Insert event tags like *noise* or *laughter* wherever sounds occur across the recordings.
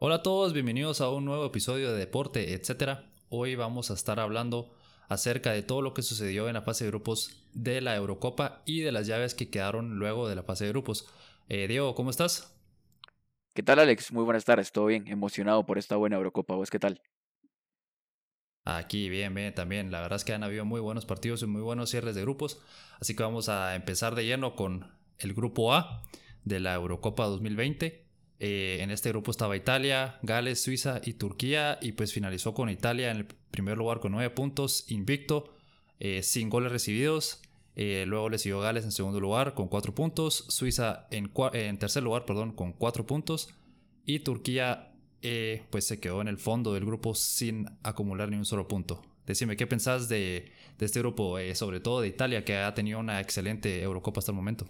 Hola a todos, bienvenidos a un nuevo episodio de Deporte, etc. Hoy vamos a estar hablando acerca de todo lo que sucedió en la fase de grupos de la Eurocopa y de las llaves que quedaron luego de la fase de grupos. Eh, Diego, ¿cómo estás? ¿Qué tal, Alex? Muy buenas tardes, todo bien, emocionado por esta buena Eurocopa. ¿Vos qué tal? Aquí, bien, bien, también. La verdad es que han habido muy buenos partidos y muy buenos cierres de grupos. Así que vamos a empezar de lleno con el grupo A de la Eurocopa 2020. Eh, en este grupo estaba Italia, Gales, Suiza y Turquía y pues finalizó con Italia en el primer lugar con 9 puntos, invicto, eh, sin goles recibidos. Eh, luego le siguió Gales en segundo lugar con 4 puntos, Suiza en, tercer lugar perdón, con 4 puntos y Turquía pues se quedó en el fondo del grupo sin acumular ni un solo punto. Decime, ¿qué pensás de, este grupo, sobre todo de Italia, que ha tenido una excelente Eurocopa hasta el momento?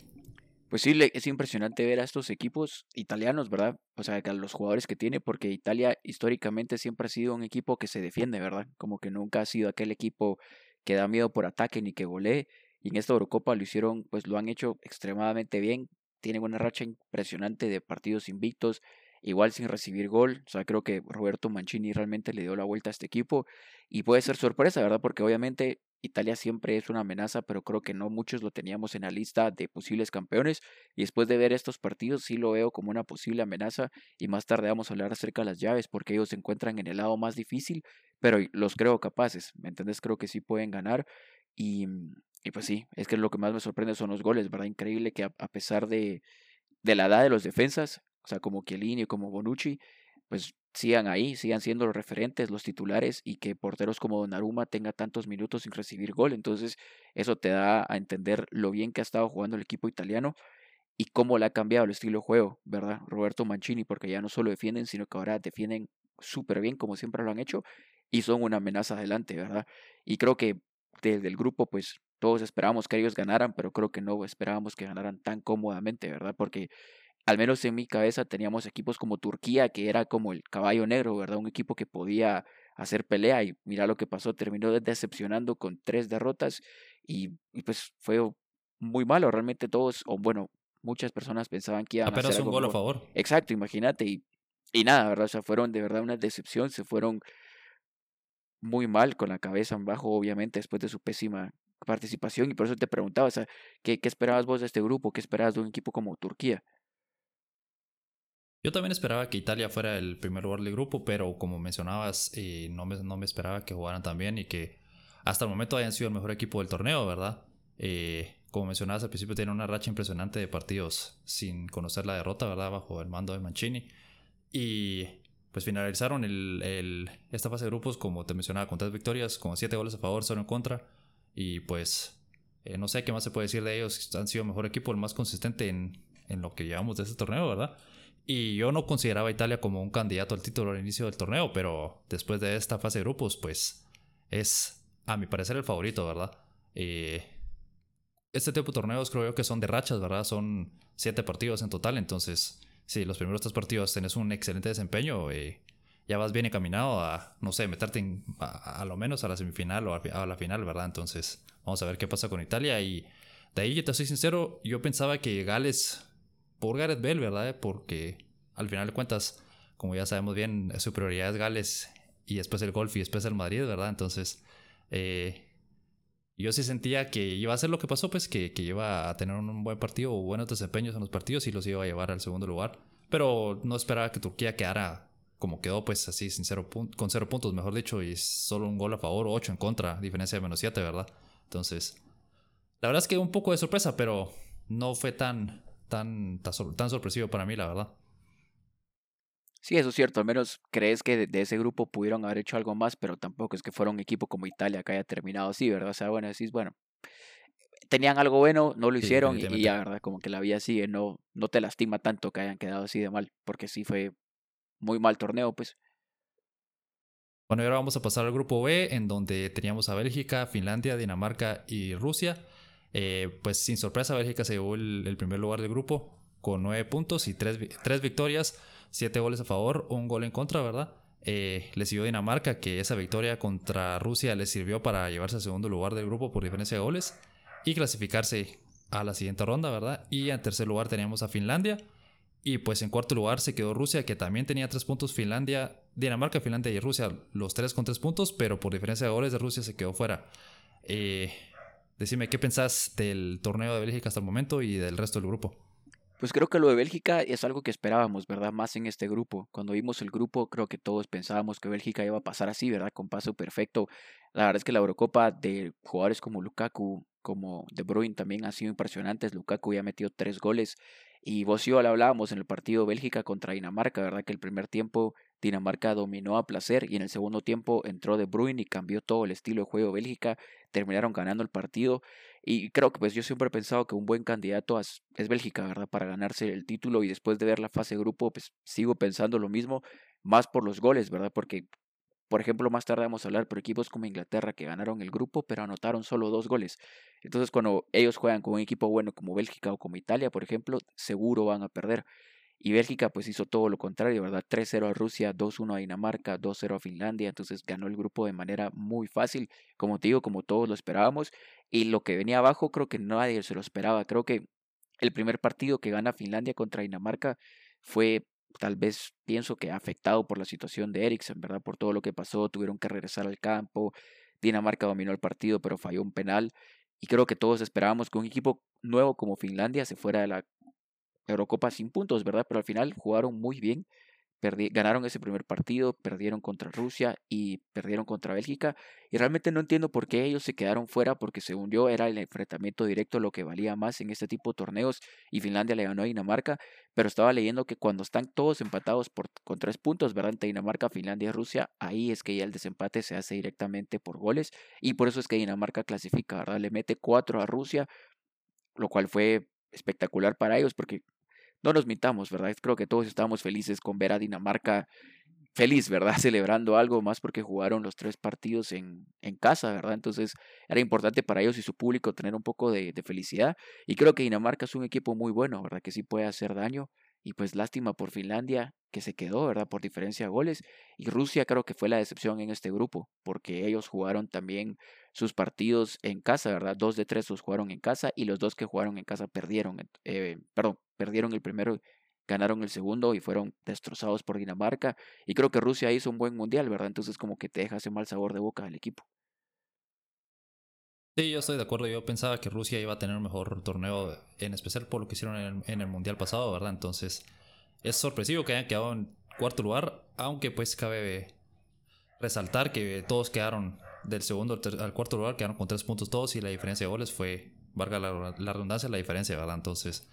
Pues sí, es impresionante ver a estos equipos italianos, ¿verdad? O sea, a los jugadores que tiene, porque Italia históricamente siempre ha sido un equipo que se defiende, ¿verdad? Como que nunca ha sido aquel equipo que da miedo por ataque ni que golee. Y en esta Eurocopa lo hicieron, pues lo han hecho extremadamente bien. Tienen una racha impresionante de partidos invictos, igual sin recibir gol. O sea, creo que Roberto Mancini realmente le dio la vuelta a este equipo. Y puede ser sorpresa, ¿verdad? Porque obviamente Italia siempre es una amenaza, pero creo que no muchos lo teníamos en la lista de posibles campeones. Y después de ver estos partidos, sí lo veo como una posible amenaza. Y más tarde vamos a hablar acerca de las llaves, porque ellos se encuentran en el lado más difícil, pero los creo capaces. ¿Me entendés? Creo que sí pueden ganar. Y, y pues sí, es que lo que más me sorprende son los goles, ¿verdad? Increíble que a, pesar de, de la edad de los defensas, o sea, como Chiellini, como Bonucci, pues sigan ahí, sigan siendo los referentes, los titulares y que porteros como Donnarumma tenga tantos minutos sin recibir gol. Entonces, eso te da a entender lo bien que ha estado jugando el equipo italiano y cómo le ha cambiado el estilo de juego, ¿verdad? Roberto Mancini, porque ya no solo defienden, sino que ahora defienden súper bien como siempre lo han hecho y son una amenaza adelante, ¿verdad? Y creo que desde el grupo, pues todos esperábamos que ellos ganaran, pero creo que no esperábamos que ganaran tan cómodamente, ¿verdad? Porque al menos en mi cabeza teníamos equipos como Turquía, que era como el caballo negro, ¿verdad? Un equipo que podía hacer pelea y mira lo que pasó, terminó decepcionando con tres derrotas y, pues fue muy malo, realmente todos, o bueno, muchas personas pensaban que iban a hacer un gol a favor. Exacto, imagínate, y, y nada, ¿verdad? O sea, fueron de verdad una decepción, se fueron muy mal con la cabeza en bajo, obviamente, después de su pésima participación, y por eso te preguntaba, o sea, ¿qué, qué esperabas vos de este grupo? ¿Qué esperabas de un equipo como Turquía? Yo también esperaba que Italia fuera el primer lugar del grupo, pero como mencionabas, eh, no, me, no me esperaba que jugaran tan bien y que hasta el momento hayan sido el mejor equipo del torneo, ¿verdad? Eh, como mencionabas al principio, tienen una racha impresionante de partidos sin conocer la derrota, ¿verdad? Bajo el mando de Mancini. Y pues finalizaron el, esta fase de grupos, como te mencionaba, con tres victorias, con siete goles a favor, solo en contra. Y pues eh, no sé qué más se puede decir de ellos. Han sido mejor equipo, el más consistente en, en lo que llevamos de este torneo, ¿verdad? Y yo no consideraba a Italia como un candidato al título al inicio del torneo, pero después de esta fase de grupos, pues es, a mi parecer, el favorito, ¿verdad? Eh, este tipo de torneos creo yo que son de rachas, ¿verdad? Son siete partidos en total, entonces, si los primeros tres partidos tenés un excelente desempeño, eh, ya vas bien encaminado a, no sé, meterte a, lo menos a la semifinal o a, la final, ¿verdad? Entonces, vamos a ver qué pasa con Italia. Y de ahí, te soy sincero, yo pensaba que Gales por Gareth Bell, ¿verdad? Porque al final de cuentas, como ya sabemos bien, su prioridad es Gales y después el golf y después el Madrid, ¿verdad? Entonces, eh, yo sí sentía que iba a ser lo que pasó, pues que, iba a tener un buen partido o buenos desempeños en los partidos y los iba a llevar al segundo lugar. Pero no esperaba que Turquía quedara como quedó, pues así, sin cero con cero puntos, mejor dicho, y solo un gol a favor o ocho en contra, diferencia de menos siete, ¿verdad? Entonces, la verdad es que un poco de sorpresa, pero no fue tan, tan, tan, sorpresivo para mí, la verdad. Sí, eso es cierto. Al menos crees que de, ese grupo pudieron haber hecho algo más, pero tampoco es que fuera un equipo como Italia que haya terminado así, ¿verdad? O sea, bueno, decís, bueno, tenían algo bueno, no lo hicieron y, ya, ¿verdad? Como que la vida sigue, no, no te lastima tanto que hayan quedado así de mal, porque sí fue muy mal torneo, pues. Bueno, y ahora vamos a pasar al grupo B, en donde teníamos a Bélgica, Finlandia, Dinamarca y Rusia. Eh, pues sin sorpresa, Bélgica se llevó el, primer lugar del grupo con nueve puntos y tres, tres victorias, siete goles a favor, un gol en contra, ¿verdad? Eh, le siguió Dinamarca, que esa victoria contra Rusia le sirvió para llevarse al segundo lugar del grupo por diferencia de goles y clasificarse a la siguiente ronda, ¿verdad? Y en tercer lugar teníamos a Finlandia. Y pues en cuarto lugar se quedó Rusia, que también tenía tres puntos. Finlandia, Dinamarca, Finlandia y Rusia, los tres con tres puntos, pero por diferencia de goles de Rusia se quedó fuera. Eh, decime, ¿qué pensás del torneo de Bélgica hasta el momento y del resto del grupo? Pues creo que lo de Bélgica es algo que esperábamos, ¿verdad? Más en este grupo. Cuando vimos el grupo, creo que todos pensábamos que Bélgica iba a pasar así, ¿verdad? Con paso perfecto. La verdad es que la Eurocopa de jugadores como Lukaku, como De Bruyne también han sido impresionantes. Lukaku ya metió tres goles. Y vos y yo hablábamos en el partido Bélgica contra Dinamarca, ¿verdad? Que el primer tiempo Dinamarca dominó a placer y en el segundo tiempo entró De Bruyne y cambió todo el estilo de juego Bélgica. Terminaron ganando el partido. Y creo que pues yo siempre he pensado que un buen candidato es, Bélgica, ¿verdad? Para ganarse el título y después de ver la fase de grupo, pues sigo pensando lo mismo, más por los goles, ¿verdad? Porque, por ejemplo, más tarde vamos a hablar por equipos como Inglaterra que ganaron el grupo, pero anotaron solo dos goles. Entonces, cuando ellos juegan con un equipo bueno como Bélgica o como Italia, por ejemplo, seguro van a perder. Y Bélgica pues hizo todo lo contrario, ¿verdad? 3-0 a Rusia, 2-1 a Dinamarca, 2-0 a Finlandia, entonces ganó el grupo de manera muy fácil, como te digo, como todos lo esperábamos. Y lo que venía abajo creo que nadie se lo esperaba, creo que el primer partido que gana Finlandia contra Dinamarca fue tal vez pienso que afectado por la situación de Eriksen, ¿verdad? Por todo lo que pasó, tuvieron que regresar al campo, Dinamarca dominó el partido pero falló un penal y creo que todos esperábamos que un equipo nuevo como Finlandia se fuera de la Eurocopa sin puntos, ¿verdad? Pero al final jugaron muy bien ganaron ese primer partido, perdieron contra Rusia y perdieron contra Bélgica. Y realmente no entiendo por qué ellos se quedaron fuera, porque según yo era el enfrentamiento directo lo que valía más en este tipo de torneos y Finlandia le ganó a Dinamarca. Pero estaba leyendo que cuando están todos empatados por, con tres puntos, ¿verdad? Entre Dinamarca, Finlandia y Rusia, ahí es que ya el desempate se hace directamente por goles. Y por eso es que Dinamarca clasifica, ¿verdad? Le mete cuatro a Rusia, lo cual fue espectacular para ellos porque no nos mintamos, ¿verdad? Creo que todos estábamos felices con ver a Dinamarca feliz, ¿verdad? *laughs* Celebrando algo más porque jugaron los tres partidos en, en casa, ¿verdad? Entonces era importante para ellos y su público tener un poco de, de, felicidad. Y creo que Dinamarca es un equipo muy bueno, ¿verdad? Que sí puede hacer daño. Y pues lástima por Finlandia, que se quedó, ¿verdad? Por diferencia de goles. Y Rusia creo que fue la decepción en este grupo, porque ellos jugaron también sus partidos en casa, ¿verdad? Dos de tres los jugaron en casa y los dos que jugaron en casa perdieron, eh, perdón, perdieron el primero, ganaron el segundo y fueron destrozados por Dinamarca. Y creo que Rusia hizo un buen mundial, ¿verdad? Entonces como que te deja ese mal sabor de boca al equipo. Sí, yo estoy de acuerdo. Yo pensaba que Rusia iba a tener un mejor torneo, en especial por lo que hicieron en el, en el mundial pasado, ¿verdad? Entonces es sorpresivo que hayan quedado en cuarto lugar, aunque pues cabe resaltar que todos quedaron del segundo al cuarto lugar, quedaron con tres puntos todos y la diferencia de goles fue, valga la, redundancia, la diferencia, ¿verdad? Entonces,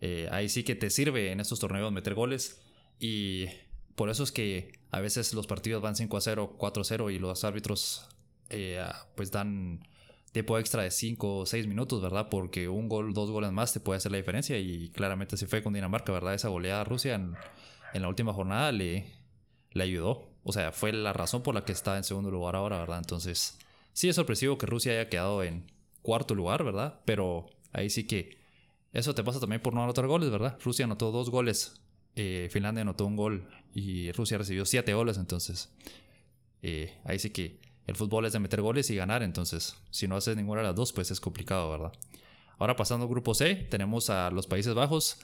eh, ahí sí que te sirve en estos torneos meter goles y por eso es que a veces los partidos van 5 a 0, 4 a 0 y los árbitros eh, pues dan tiempo extra de 5 o 6 minutos, ¿verdad? Porque un gol, dos goles más te puede hacer la diferencia y claramente se fue con Dinamarca, ¿verdad? Esa goleada a Rusia en, en la última jornada le, le ayudó. O sea, fue la razón por la que está en segundo lugar ahora, ¿verdad? Entonces, sí es sorpresivo que Rusia haya quedado en cuarto lugar, ¿verdad? Pero ahí sí que eso te pasa también por no anotar goles, ¿verdad? Rusia anotó dos goles, eh, Finlandia anotó un gol y Rusia recibió siete goles, entonces eh, ahí sí que el fútbol es de meter goles y ganar, entonces si no haces ninguna de las dos, pues es complicado, ¿verdad? Ahora pasando al grupo C, tenemos a los Países Bajos,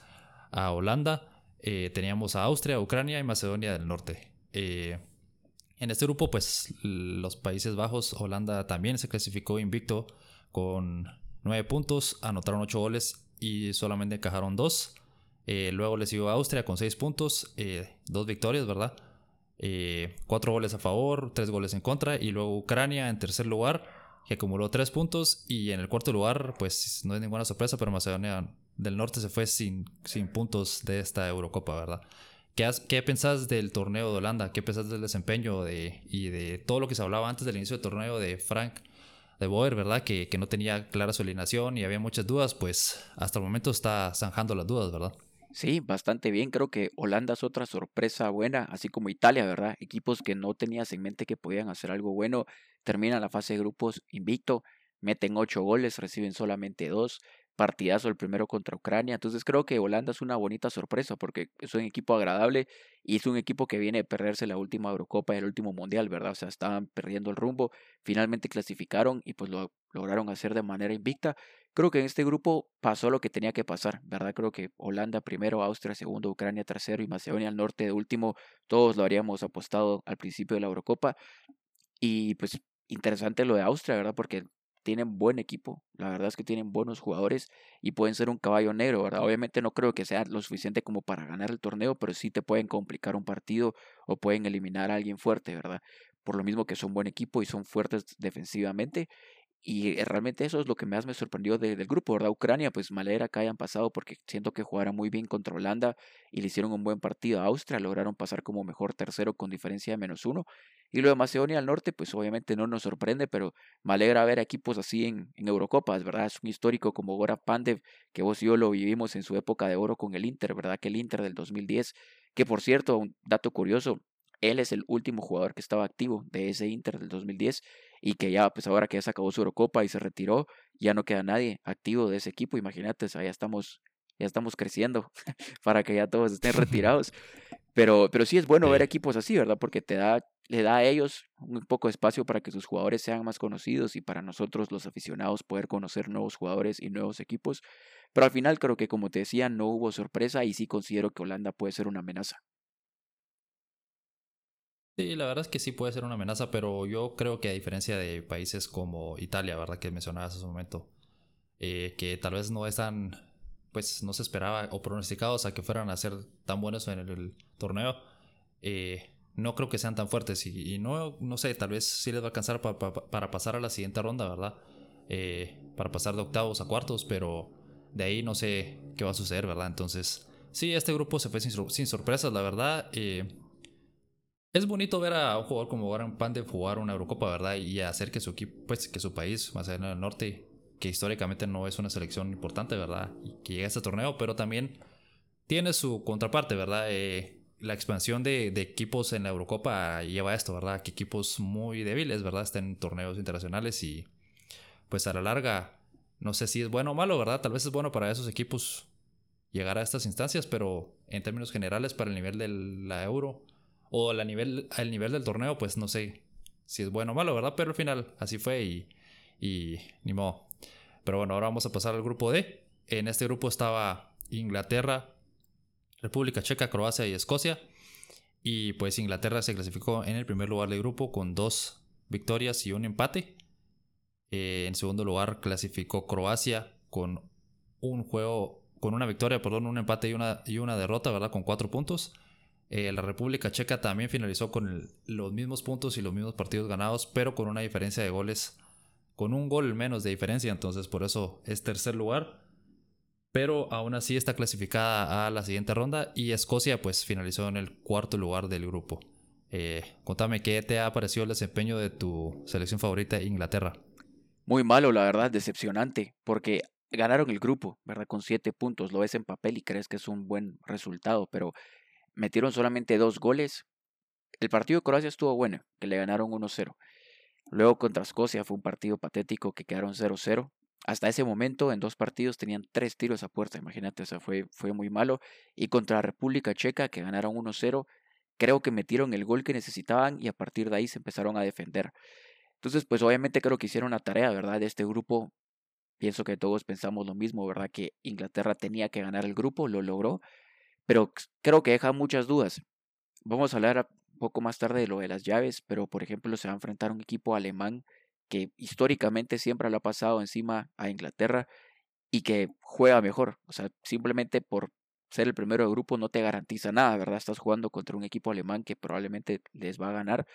a Holanda, eh, teníamos a Austria, Ucrania y Macedonia del Norte. En este grupo, pues los Países Bajos, Holanda también se clasificó invicto con 9 puntos, anotaron 8 goles y solamente encajaron 2. Eh, luego le siguió Austria con 6 puntos, eh, 2 victorias, ¿verdad? 4 eh, goles a favor, 3 goles en contra. Y luego Ucrania en tercer lugar, que acumuló 3 puntos. Y en el cuarto lugar, pues no es ninguna sorpresa, pero Macedonia del Norte se fue sin, sin puntos de esta Eurocopa, ¿verdad? ¿Qué, ¿Qué, pensás del torneo de Holanda? ¿Qué pensás del desempeño de, y de todo lo que se hablaba antes del inicio del torneo de Frank de Boer, ¿verdad? Que, que no tenía clara su alineación y había muchas dudas, pues hasta el momento está zanjando las dudas, ¿verdad? Sí, bastante bien. Creo que Holanda es otra sorpresa buena, así como Italia, ¿verdad? Equipos que no tenías en mente que podían hacer algo bueno, terminan la fase de grupos invicto, meten ocho goles, reciben solamente dos, partidazo el primero contra Ucrania. Entonces creo que Holanda es una bonita sorpresa porque es un equipo agradable y es un equipo que viene a perderse la última Eurocopa y el último Mundial, ¿verdad? O sea, estaban perdiendo el rumbo, finalmente clasificaron y pues lo lograron hacer de manera invicta. Creo que en este grupo pasó lo que tenía que pasar, ¿verdad? Creo que Holanda primero, Austria segundo, Ucrania tercero y Macedonia al norte de último, todos lo habríamos apostado al principio de la Eurocopa. Y pues interesante lo de Austria, ¿verdad? Porque tienen buen equipo, la verdad es que tienen buenos jugadores y pueden ser un caballo negro, ¿verdad? Obviamente no creo que sea lo suficiente como para ganar el torneo, pero sí te pueden complicar un partido o pueden eliminar a alguien fuerte, ¿verdad? Por lo mismo que son buen equipo y son fuertes defensivamente y eh, realmente eso es lo que más me sorprendió del grupo, ¿verdad? Ucrania, pues malera que hayan pasado porque siento que jugaron muy bien contra Holanda y le hicieron un buen partido a Austria, lograron pasar como mejor tercero con diferencia de menos uno. Y lo de Macedonia al Norte, pues obviamente no nos sorprende, pero me alegra ver equipos así en, en Eurocopas, ¿verdad? Es un histórico como Gora Pandev, que vos y yo lo vivimos en su época de oro con el Inter, ¿verdad? Que el Inter del 2010, que por cierto, un dato curioso, él es el último jugador que estaba activo de ese Inter del 2010 y que ya, pues ahora que ya se acabó su Eurocopa y se retiró, ya no queda nadie activo de ese equipo. Imagínate, ya estamos, ya estamos creciendo *laughs* para que ya todos estén *laughs* retirados. Pero, pero sí es bueno ver equipos así, ¿verdad? Porque te da, le da a ellos un poco de espacio para que sus jugadores sean más conocidos y para nosotros los aficionados poder conocer nuevos jugadores y nuevos equipos. Pero al final creo que como te decía, no hubo sorpresa y sí considero que Holanda puede ser una amenaza. Sí, la verdad es que sí puede ser una amenaza, pero yo creo que a diferencia de países como Italia, ¿verdad? Que mencionabas hace un momento, eh, que tal vez no están, pues no se esperaba o pronosticados a que fueran a ser tan buenos en el, torneo, eh, no creo que sean tan fuertes y, no, no sé, tal vez sí les va a alcanzar para pasar a la siguiente ronda, ¿verdad? Eh, para pasar de octavos a cuartos, pero de ahí no sé qué va a suceder, ¿verdad? Entonces, sí, este grupo se fue sin, sin sorpresas, la verdad. Es bonito ver a un jugador como Goran Pan de jugar una Eurocopa, ¿verdad? Y hacer que su equipo, pues que su país, más allá del norte, que históricamente no es una selección importante, ¿verdad? Y que llegue a este torneo, pero también tiene su contraparte, ¿verdad? Eh, la expansión de, equipos en la Eurocopa lleva a esto, ¿verdad? Que equipos muy débiles, ¿verdad? Estén en torneos internacionales y pues a la larga, no sé si es bueno o malo, ¿verdad? Tal vez es bueno para esos equipos llegar a estas instancias, pero en términos generales para el nivel de la Euro o al nivel, nivel del torneo, pues no sé si es bueno o malo, ¿verdad? Pero al final así fue y, y ni modo. Pero bueno, ahora vamos a pasar al grupo D. En este grupo estaba Inglaterra, República Checa, Croacia y Escocia. Y pues Inglaterra se clasificó en el primer lugar del grupo con dos victorias y un empate. Eh, en segundo lugar clasificó Croacia con un juego, con una victoria, perdón, un empate y una, y una derrota, ¿verdad? Con cuatro puntos. Eh, la República Checa también finalizó con los mismos puntos y los mismos partidos ganados, pero con una diferencia de goles, con un gol menos de diferencia, entonces por eso es tercer lugar. Pero aún así está clasificada a la siguiente ronda y Escocia pues finalizó en el cuarto lugar del grupo. Eh, contame qué te ha parecido el desempeño de tu selección favorita Inglaterra. Muy malo, la verdad, decepcionante, porque ganaron el grupo, ¿verdad? Con siete puntos, lo ves en papel y crees que es un buen resultado, pero metieron solamente dos goles. El partido de Croacia estuvo bueno, que le ganaron 1-0. Luego contra Escocia fue un partido patético que quedaron 0-0. Hasta ese momento en dos partidos tenían tres tiros a puerta, imagínate, o sea, fue, fue muy malo. Y contra la República Checa, que ganaron 1-0, creo que metieron el gol que necesitaban y a partir de ahí se empezaron a defender. Entonces, pues obviamente creo que hicieron la tarea, ¿verdad? De este grupo. Pienso que todos pensamos lo mismo, ¿verdad? Que Inglaterra tenía que ganar el grupo, lo logró pero creo que deja muchas dudas. Vamos a hablar un poco más tarde de lo de las llaves, pero por ejemplo se va a enfrentar un equipo alemán que históricamente siempre lo ha pasado encima a Inglaterra y que juega mejor. O sea, simplemente por ser el primero de grupo no te garantiza nada, ¿verdad? Estás jugando contra un equipo alemán que probablemente les va a ganar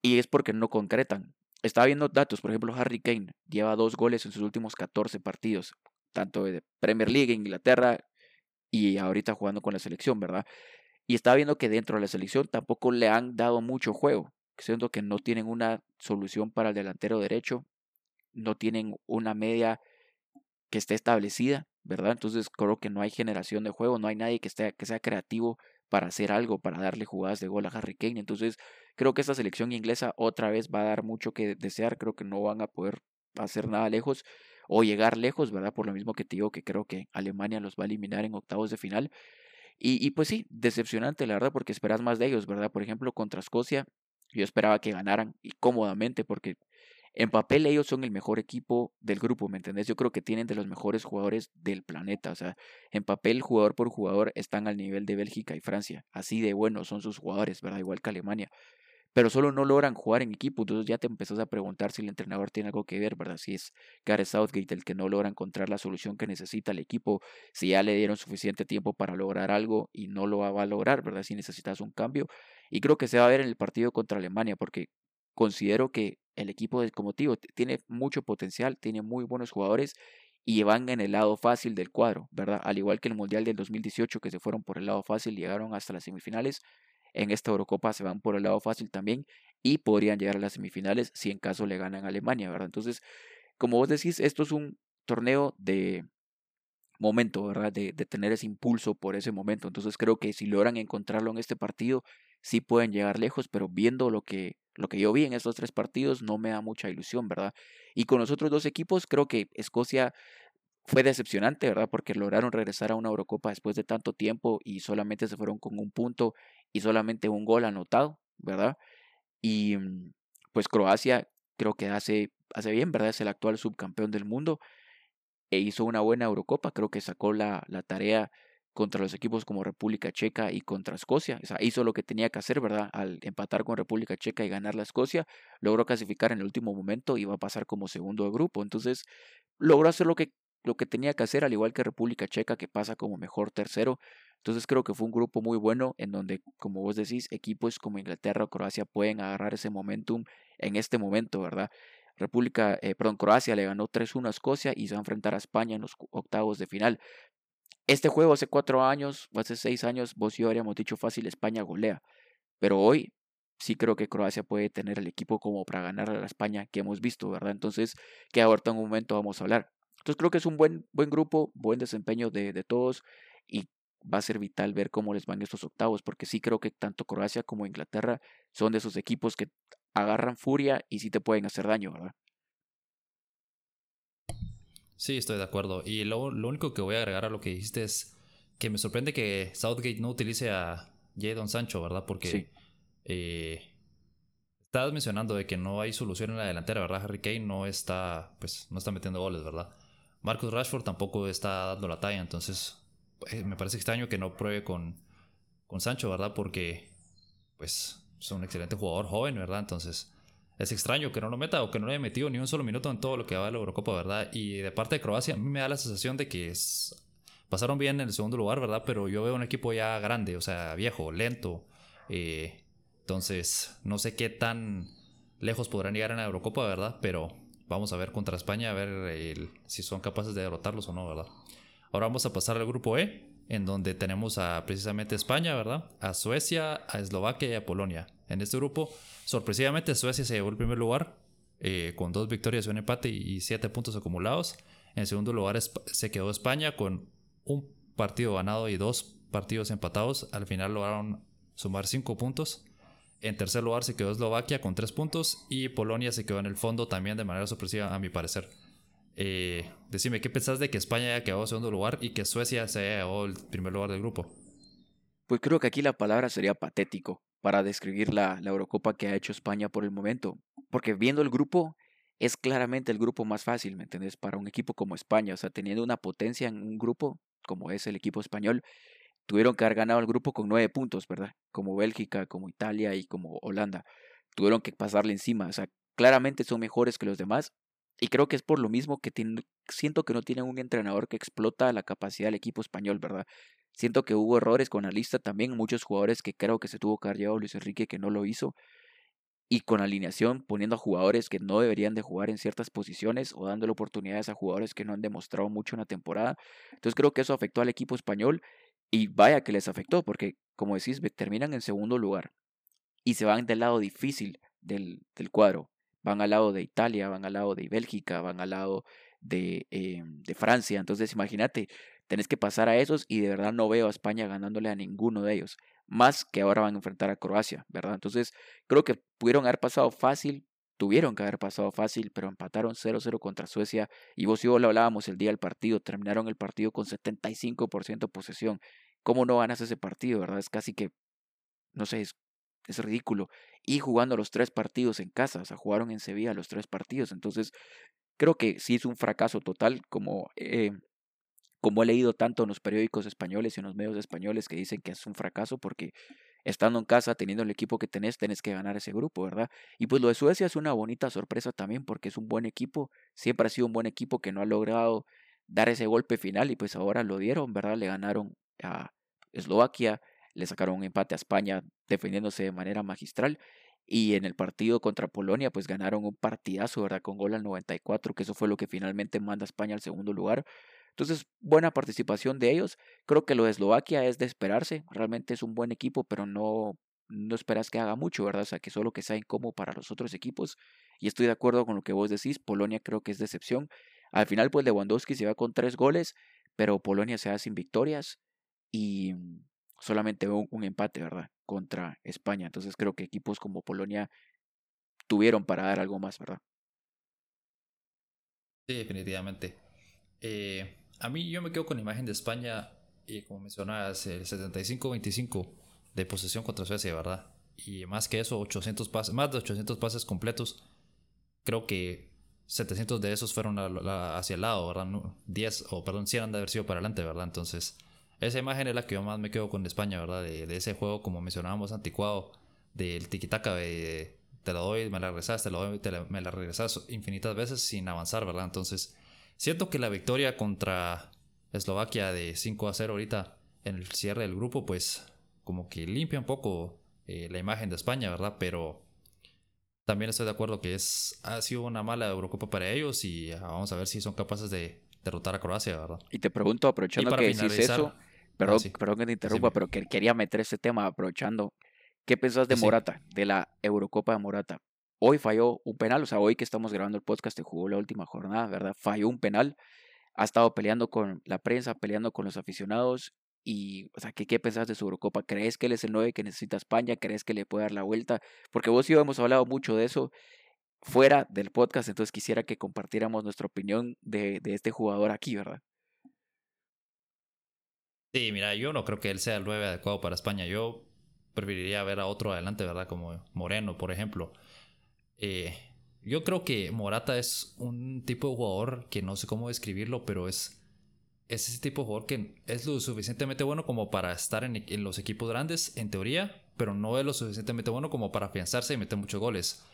y es porque no concretan. Estaba viendo datos, por ejemplo, Harry Kane lleva dos goles en sus últimos 14 partidos, tanto de Premier League, Inglaterra, y ahorita jugando con la selección, ¿verdad? Y estaba viendo que dentro de la selección tampoco le han dado mucho juego, siendo que no tienen una solución para el delantero derecho, no tienen una media que esté establecida, ¿verdad? Entonces creo que no hay generación de juego, no hay nadie que, esté, que sea creativo para hacer algo, para darle jugadas de gol a Harry Kane. Entonces creo que esta selección inglesa otra vez va a dar mucho que desear, creo que no van a poder hacer nada lejos o llegar lejos, ¿verdad? Por lo mismo que te digo que creo que Alemania los va a eliminar en octavos de final. Y, y pues sí, decepcionante, la verdad, porque esperas más de ellos, ¿verdad? Por ejemplo, contra Escocia, yo esperaba que ganaran y cómodamente, porque en papel ellos son el mejor equipo del grupo, ¿me entendés? Yo creo que tienen de los mejores jugadores del planeta, o sea, en papel jugador por jugador están al nivel de Bélgica y Francia, así de buenos son sus jugadores, ¿verdad? Igual que Alemania, pero solo no logran jugar en equipo, entonces ya te empezás a preguntar si el entrenador tiene algo que ver, ¿verdad? Si es Gareth Southgate el que no logra encontrar la solución que necesita el equipo, si ya le dieron suficiente tiempo para lograr algo y no lo va a lograr, ¿verdad? Si necesitas un cambio. Y creo que se va a ver en el partido contra Alemania, porque considero que el equipo de como tío tiene mucho potencial, tiene muy buenos jugadores y van en el lado fácil del cuadro, ¿verdad? Al igual que el Mundial del 2018 que se fueron por el lado fácil, llegaron hasta las semifinales, en esta Eurocopa se van por el lado fácil también y podrían llegar a las semifinales si en caso le ganan a Alemania, ¿verdad? Entonces, como vos decís, esto es un torneo de momento, ¿verdad? De, de tener ese impulso por ese momento. Entonces creo que si logran encontrarlo en este partido, sí pueden llegar lejos, pero viendo lo que, lo que yo vi en estos tres partidos no me da mucha ilusión, ¿verdad? Y con los otros dos equipos creo que Escocia fue decepcionante, ¿verdad? Porque lograron regresar a una Eurocopa después de tanto tiempo y solamente se fueron con un punto y solamente un gol anotado, ¿verdad? Y mm, pues Croacia creo que hace, hace bien, ¿verdad? Es el actual subcampeón del mundo e hizo una buena Eurocopa, creo que sacó la, la tarea contra los equipos como República Checa y contra Escocia. O sea, hizo lo que tenía que hacer, ¿verdad? Al empatar con República Checa y ganar la Escocia, logró clasificar en el último momento y va a pasar como segundo de grupo. Entonces, logró hacer lo que, lo que tenía que hacer, al igual que República Checa, que pasa como mejor tercero. Entonces, creo que fue un grupo muy bueno en donde, como vos decís, equipos como Inglaterra o Croacia pueden agarrar ese momentum en este momento, ¿verdad? República, eh, perdón, Croacia le ganó 3-1 a Escocia y se va a enfrentar a España en los octavos de final. Este juego hace cuatro años o hace seis años, vos y yo habríamos dicho fácil, España golea. Pero hoy sí creo que Croacia puede tener el equipo como para ganar a la España que hemos visto, ¿verdad? Entonces, que ahorita en un momento vamos a hablar. Entonces creo que es un buen, buen grupo, buen desempeño de, de todos y va a ser vital ver cómo les van estos octavos, porque sí creo que tanto Croacia como Inglaterra son de esos equipos que agarran furia y sí te pueden hacer daño, ¿verdad? Sí, estoy de acuerdo. Y lo, lo único que voy a agregar a lo que dijiste es que me sorprende que Southgate no utilice a Jadon Sancho, ¿verdad? Porque eh, estabas mencionando de que no hay solución en la delantera, ¿verdad? Harry Kane no está, pues, no está metiendo goles, ¿verdad? Marcus Rashford tampoco está dando la talla, entonces eh, me parece extraño que no pruebe con, con Sancho, ¿verdad? Porque, pues, es un excelente jugador joven, ¿verdad? Entonces, es extraño que no lo meta o que no le haya metido ni un solo minuto en todo lo que va a la Eurocopa, ¿verdad? Y de parte de Croacia, a mí me da la sensación de que pasaron bien en el segundo lugar, ¿verdad? Pero yo veo un equipo ya grande, o sea, viejo, lento. Eh, entonces, no sé qué tan lejos podrán llegar en la Eurocopa, ¿verdad? Pero vamos a ver contra España, a ver si son capaces de derrotarlos o no, ¿verdad? Ahora vamos a pasar al grupo E, en donde tenemos a precisamente España, ¿verdad? A Suecia, a Eslovaquia y a Polonia. En este grupo Sorpresivamente Suecia se llevó el primer lugar eh, con dos victorias un empate y siete puntos acumulados. En segundo lugar se quedó España con un partido ganado y dos partidos empatados. Al final lograron sumar cinco puntos. En tercer lugar se quedó Eslovaquia con tres puntos y Polonia se quedó en el fondo también de manera sorpresiva a mi parecer. Eh, decime, ¿qué pensás de que España haya quedado en segundo lugar y que Suecia se haya el primer lugar del grupo? Pues creo que aquí la palabra sería patético para describir la, la Eurocopa que ha hecho España por el momento. Porque viendo el grupo, es claramente el grupo más fácil, ¿me entiendes? Para un equipo como España, o sea, teniendo una potencia en un grupo como es el equipo español, tuvieron que haber ganado el grupo con nueve puntos, ¿verdad? Como Bélgica, como Italia y como Holanda. Tuvieron que pasarle encima, o sea, claramente son mejores que los demás. Y creo que es por lo mismo que siento que no tienen un entrenador que explota la capacidad del equipo español, ¿verdad? Siento que hubo errores con la lista también, muchos jugadores que creo que se tuvo que haber llevado Luis Enrique que no lo hizo. Y con alineación poniendo a jugadores que no deberían de jugar en ciertas posiciones o dándole oportunidades a jugadores que no han demostrado mucho en la temporada. Entonces creo que eso afectó al equipo español y vaya que les afectó porque, como decís, terminan en segundo lugar y se van del lado difícil del, del cuadro. Van al lado de Italia, van al lado de Bélgica, van al lado de, eh, de Francia. Entonces imagínate, Tenés que pasar a esos y de verdad no veo a España ganándole a ninguno de ellos. Más que ahora van a enfrentar a Croacia, ¿verdad? Entonces creo que pudieron haber pasado fácil tuvieron que haber pasado fácil, pero empataron 0-0 contra Suecia. Y vos y yo lo hablábamos el día del partido, terminaron el partido con 75% posesión. ¿Cómo no ganas ese partido, verdad? Es casi que, no sé, es, es ridículo. Y jugando los tres partidos en casa, o sea, jugaron en Sevilla los tres partidos. Entonces, creo que sí es un fracaso total, como, eh, como he leído tanto en los periódicos españoles y en los medios españoles que dicen que es un fracaso porque estando en casa, teniendo el equipo que tenés, tenés que ganar ese grupo, ¿verdad? Y pues lo de Suecia es una bonita sorpresa también porque es un buen equipo, siempre ha sido un buen equipo que no ha logrado dar ese golpe final y pues ahora lo dieron, ¿verdad? Le ganaron a Eslovaquia, le sacaron un empate a España defendiéndose de manera magistral y en el partido contra Polonia pues ganaron un partidazo, ¿verdad? Con gol al 94, que eso fue lo que finalmente manda a España al segundo lugar. Entonces, buena participación de ellos. Creo que lo de Eslovaquia es de esperarse. Realmente es un buen equipo, pero no, no esperas que haga mucho, ¿verdad? O sea, que solo que sea incómodo para los otros equipos. Y estoy de acuerdo con lo que vos decís. Polonia creo que es decepción. Al final, pues Lewandowski se va con tres goles, pero Polonia se da sin victorias y solamente un, un empate, ¿verdad? Contra España. Entonces creo que equipos como Polonia tuvieron para dar algo más, ¿verdad? Sí, definitivamente. Eh, a mí yo me quedo con la imagen de España, y como mencionabas, el 75-25 de posesión contra Suecia, ¿verdad? Y más que eso, 800 pases, más de 800 pases completos. Creo que 700 de esos fueron hacia el lado, ¿verdad? 10, o perdón, 100 han de haber sido para adelante, ¿verdad? Entonces, esa imagen es la que yo más me quedo con España, ¿verdad? De, ese juego, como mencionábamos, anticuado, del tiki-taka, de te la doy, me la regresas, te la doy, me la regresas infinitas veces sin avanzar, ¿verdad? Entonces, Siento que la victoria contra Eslovaquia de 5 a 0 ahorita en el cierre del grupo, pues como que limpia un poco eh, la imagen de España, ¿verdad? Pero también estoy de acuerdo que es, ha sido una mala Eurocopa para ellos y vamos a ver si son capaces de derrotar a Croacia, ¿verdad? Y te pregunto, aprovechando que decís eso, perdón, perdón que te interrumpa, pero que quería meter este tema aprovechando. ¿Qué pensás de Morata, de la Eurocopa de Morata? Hoy falló un penal, o sea, hoy que estamos grabando el podcast, te jugó la última jornada, ¿verdad? Falló un penal, ha estado peleando con la prensa, peleando con los aficionados. Y, o sea, ¿qué, qué pensás de su Eurocopa? ¿Crees que él es el 9 que necesita España? ¿Crees que le puede dar la vuelta? Porque vos y yo hemos hablado mucho de eso fuera del podcast, entonces quisiera que compartiéramos nuestra opinión de, de este jugador aquí, ¿verdad? Sí, mira, yo no creo que él sea el 9 adecuado para España. Yo preferiría ver a otro adelante, ¿verdad? Como Moreno, por ejemplo. Eh, yo creo que Morata es un tipo de jugador que no sé cómo describirlo, pero es, es ese tipo de jugador que es lo suficientemente bueno como para estar en, los equipos grandes, en teoría, pero no es lo suficientemente bueno como para afianzarse y meter muchos goles.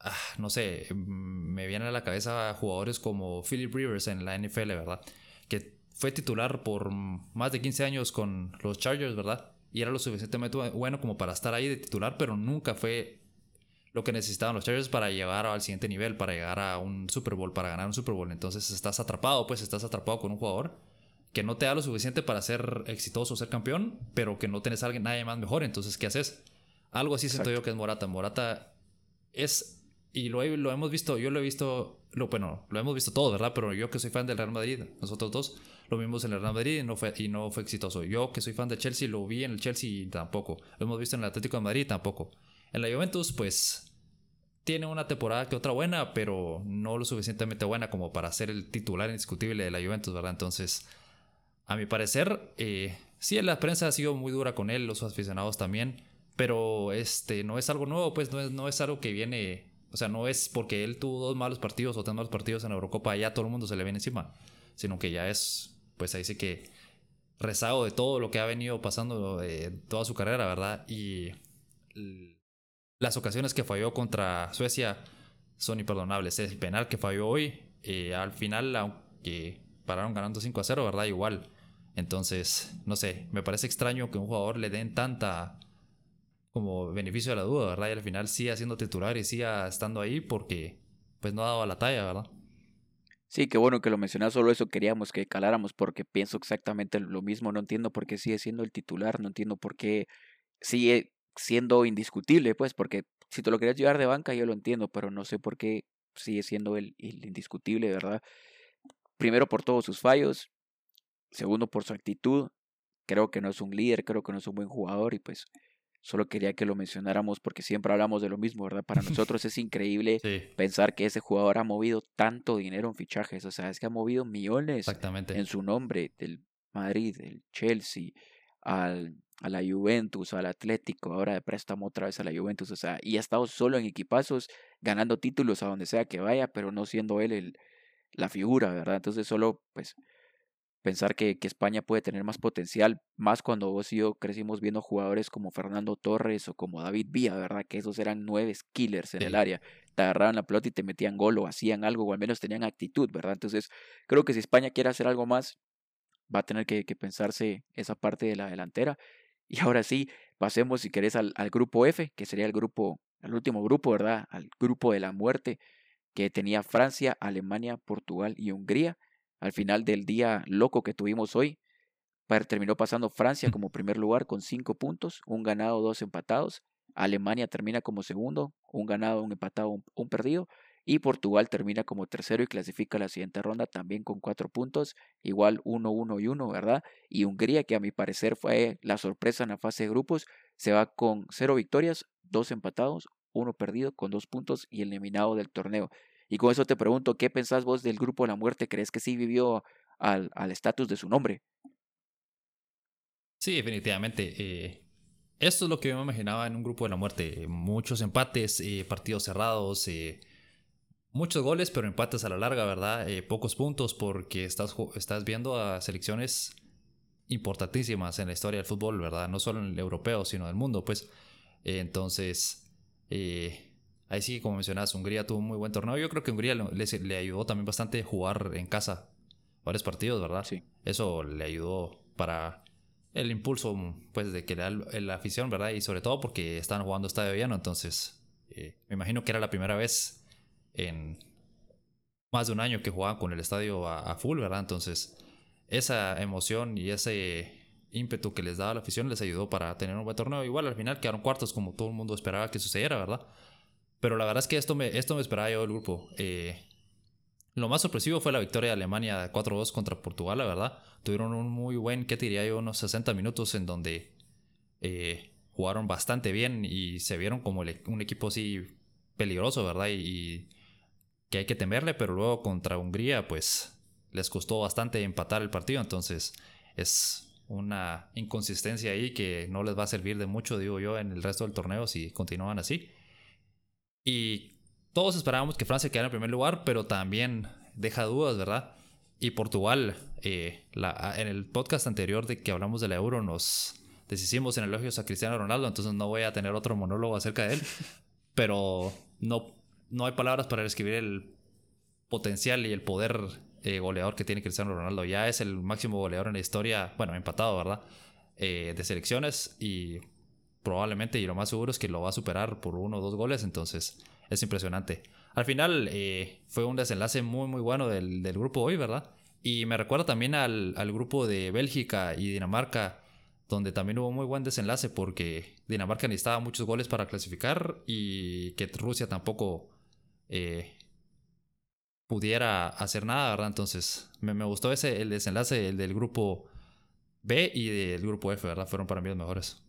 Ah, no sé, me vienen a la cabeza jugadores como Philip Rivers en la NFL, ¿verdad? Que fue titular por más de 15 años con los Chargers, ¿verdad? Y era lo suficientemente bueno como para estar ahí de titular, pero nunca fue lo que necesitaban los Chargers para llegar al siguiente nivel, para llegar a un Super Bowl, para ganar un Super Bowl. Entonces estás atrapado, pues estás atrapado con un jugador que no te da lo suficiente para ser exitoso, ser campeón, pero que no tienes a alguien nadie más mejor. Entonces, ¿qué haces? Algo así siento yo que es Morata. Morata es, y lo, lo hemos visto, yo lo he visto, lo, bueno, lo hemos visto todo, ¿verdad? Pero yo que soy fan del Real Madrid, nosotros dos lo vimos en el Real Madrid y no fue, y no fue exitoso. Yo que soy fan de Chelsea, lo vi en el Chelsea y tampoco. Lo hemos visto en el Atlético de Madrid tampoco. En la Juventus, pues tiene una temporada que otra buena, pero no lo suficientemente buena como para ser el titular indiscutible de la Juventus, ¿verdad? Entonces, a mi parecer, eh, sí, la prensa ha sido muy dura con él, los aficionados también, pero este no es algo nuevo, pues no es, no es algo que viene, o sea, no es porque él tuvo dos malos partidos o tres malos partidos en la Eurocopa, ya todo el mundo se le viene encima, sino que ya es, pues ahí sí que rezago de todo lo que ha venido pasando de toda su carrera, ¿verdad? Y las ocasiones que falló contra Suecia son imperdonables. El penal que falló hoy, eh, al final, aunque pararon ganando 5 a 0, ¿verdad? Igual. Entonces, no sé, me parece extraño que un jugador le den tanta como beneficio de la duda, ¿verdad? Y al final siga siendo titular y siga estando ahí porque pues no ha dado la talla, ¿verdad? Sí, qué bueno que lo mencionas, solo eso queríamos que caláramos porque pienso exactamente lo mismo, no entiendo por qué sigue siendo el titular, no entiendo por qué sigue siendo indiscutible, pues, porque si te lo querías llevar de banca, yo lo entiendo, pero no sé por qué sigue siendo el, indiscutible, ¿verdad? Primero por todos sus fallos, segundo por su actitud, creo que no es un líder, creo que no es un buen jugador y pues Solo quería que lo mencionáramos porque siempre hablamos de lo mismo, ¿verdad? Para *laughs* nosotros es increíble pensar que ese jugador ha movido tanto dinero en fichajes. O sea, es que ha movido millones en su nombre del Madrid, del Chelsea, al, a la Juventus, al Atlético, ahora de préstamo otra vez a la Juventus. O sea, y ha estado solo en equipazos, ganando títulos a donde sea que vaya, pero no siendo él el, la figura, ¿verdad? Entonces solo, pues, pensar que, que, España puede tener más potencial, más cuando vos y yo crecimos viendo jugadores como Fernando Torres o como David Villa, ¿verdad? Que esos eran nueve killers en el área. Te agarraban la pelota y te metían gol o hacían algo, o al menos tenían actitud, ¿verdad? Entonces, creo que si España quiere hacer algo más, va a tener que, que pensarse esa parte de la delantera. Y ahora sí, pasemos, si querés, al, al grupo F, que sería el grupo, el último grupo, ¿verdad? Al grupo de la muerte, que tenía Francia, Alemania, Portugal y Hungría al final del día loco que tuvimos hoy, terminó pasando Francia como primer lugar con cinco puntos, un ganado, dos empatados. Alemania termina como segundo, un ganado, un empatado, un, perdido. Y Portugal termina como tercero y clasifica la siguiente ronda también con cuatro puntos, igual uno, uno y uno, ¿verdad? Y Hungría, que a mi parecer fue la sorpresa en la fase de grupos, se va con cero victorias, dos empatados, uno perdido, con dos puntos y eliminado del torneo. Y con eso te pregunto, ¿qué pensás vos del grupo de la muerte? ¿Crees que sí vivió al estatus de su nombre? Sí, definitivamente. Eh, esto es lo que yo me imaginaba en un grupo de la muerte. Muchos empates, eh, partidos cerrados, eh, muchos goles, pero empates a la larga, ¿verdad? pocos puntos porque estás, estás viendo a selecciones importantísimas en la historia del fútbol, ¿verdad? No solo en el europeo, sino del mundo, pues. entonces, Ahí sí, como mencionas, Hungría tuvo un muy buen torneo. Yo creo que Hungría le, le ayudó también bastante jugar en casa varios partidos, ¿verdad? Sí. Eso le ayudó para el impulso, pues, de que la, la afición, ¿verdad? Y sobre todo porque estaban jugando estadio lleno, entonces eh, me imagino que era la primera vez en más de un año que jugaban con el estadio a, a full, ¿verdad? Entonces, esa emoción y ese ímpetu que les daba la afición les ayudó para tener un buen torneo. Igual al final quedaron cuartos como todo el mundo esperaba que sucediera, ¿verdad? Pero la verdad es que esto me, esto me esperaba yo del grupo. Eh, lo más sorpresivo fue la victoria de Alemania 4-2 contra Portugal, la verdad. Tuvieron un muy buen, ¿qué te diría yo? Unos 60 minutos en donde eh, jugaron bastante bien y se vieron como un equipo así peligroso, ¿verdad? Y, que hay que temerle, pero luego contra Hungría, pues les costó bastante empatar el partido. Entonces es una inconsistencia ahí que no les va a servir de mucho, digo yo, en el resto del torneo si continúan así. Y todos esperábamos que Francia quedara en primer lugar, pero también deja dudas, ¿verdad? Y Portugal, eh, en el podcast anterior de que hablamos de la Euro, nos deshicimos en elogios a Cristiano Ronaldo, entonces no voy a tener otro monólogo acerca de él, *laughs* pero no, no hay palabras para describir el potencial y el poder eh, goleador que tiene Cristiano Ronaldo. Ya es el máximo goleador en la historia, bueno, empatado, ¿verdad? Eh, de selecciones y probablemente y lo más seguro es que lo va a superar por uno o dos goles, entonces es impresionante. Al final eh, fue un desenlace muy muy bueno del, grupo hoy, ¿verdad? Y me recuerda también al, grupo de Bélgica y Dinamarca, donde también hubo muy buen desenlace porque Dinamarca necesitaba muchos goles para clasificar y que Rusia tampoco eh, pudiera hacer nada, ¿verdad? Entonces me, me gustó ese el desenlace el del grupo B y del grupo F, ¿verdad? Fueron para mí los mejores.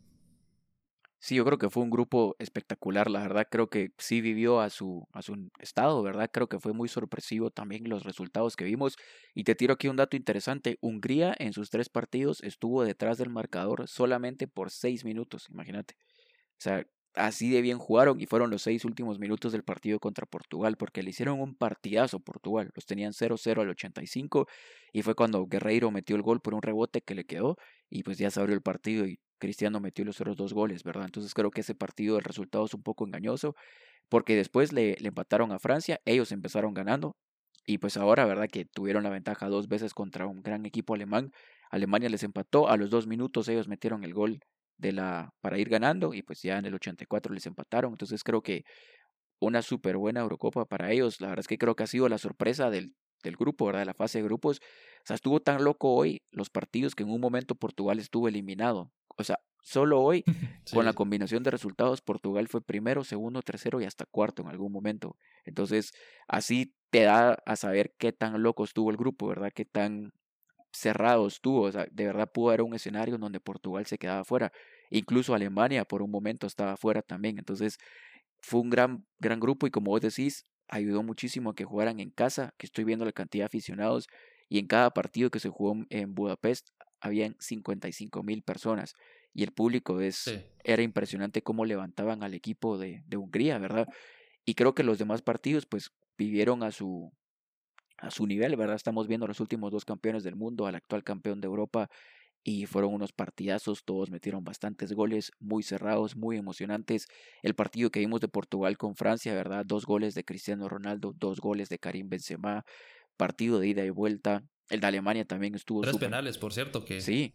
Sí, yo creo que fue un grupo espectacular, la verdad creo que sí vivió a su, a su estado, ¿verdad? Creo que fue muy sorpresivo también los resultados que vimos. Y te tiro aquí un dato interesante, Hungría en sus tres partidos estuvo detrás del marcador solamente por seis minutos, imagínate. O sea, así de bien jugaron y fueron los seis últimos minutos del partido contra Portugal, porque le hicieron un partidazo Portugal, los tenían 0-0 al 85 y fue cuando Guerreiro metió el gol por un rebote que le quedó y pues ya se abrió el partido y Cristiano metió los otros dos goles, ¿verdad? Entonces creo que ese partido, el resultado es un poco engañoso, porque después le, empataron a Francia, ellos empezaron ganando, y pues ahora, ¿verdad? Que tuvieron la ventaja dos veces contra un gran equipo alemán. Alemania les empató, a los dos minutos ellos metieron el gol de la, para ir ganando, y pues ya en el 84 les empataron. Entonces creo que una súper buena Eurocopa para ellos. La verdad es que creo que ha sido la sorpresa del, del grupo, ¿verdad? De la fase de grupos. O sea, estuvo tan loco hoy los partidos que en un momento Portugal estuvo eliminado o sea, solo hoy, *laughs* con la combinación de resultados, Portugal fue primero, segundo, tercero y hasta cuarto en algún momento. Entonces, así te da a saber qué tan loco estuvo el grupo, ¿verdad? Qué tan cerrado estuvo. O sea, de verdad pudo haber un escenario en donde Portugal se quedaba fuera. Incluso Alemania por un momento estaba fuera también. Entonces fue un gran, gran grupo y como vos decís, ayudó muchísimo a que jugaran en casa, que estoy viendo la cantidad de aficionados y en cada partido que se jugó en Budapest habían 55 mil personas y el público es, era impresionante cómo levantaban al equipo de, de Hungría, ¿verdad? Y creo que los demás partidos pues vivieron a su, a su nivel, ¿verdad? Estamos viendo los últimos dos campeones del mundo, al actual campeón de Europa, y fueron unos partidazos, todos metieron bastantes goles, muy cerrados, muy emocionantes. El partido que vimos de Portugal con Francia, ¿verdad? Dos goles de Cristiano Ronaldo, dos goles de Karim Benzema, partido de ida y vuelta. El de Alemania también estuvo... Tres penales, por cierto, que... Sí.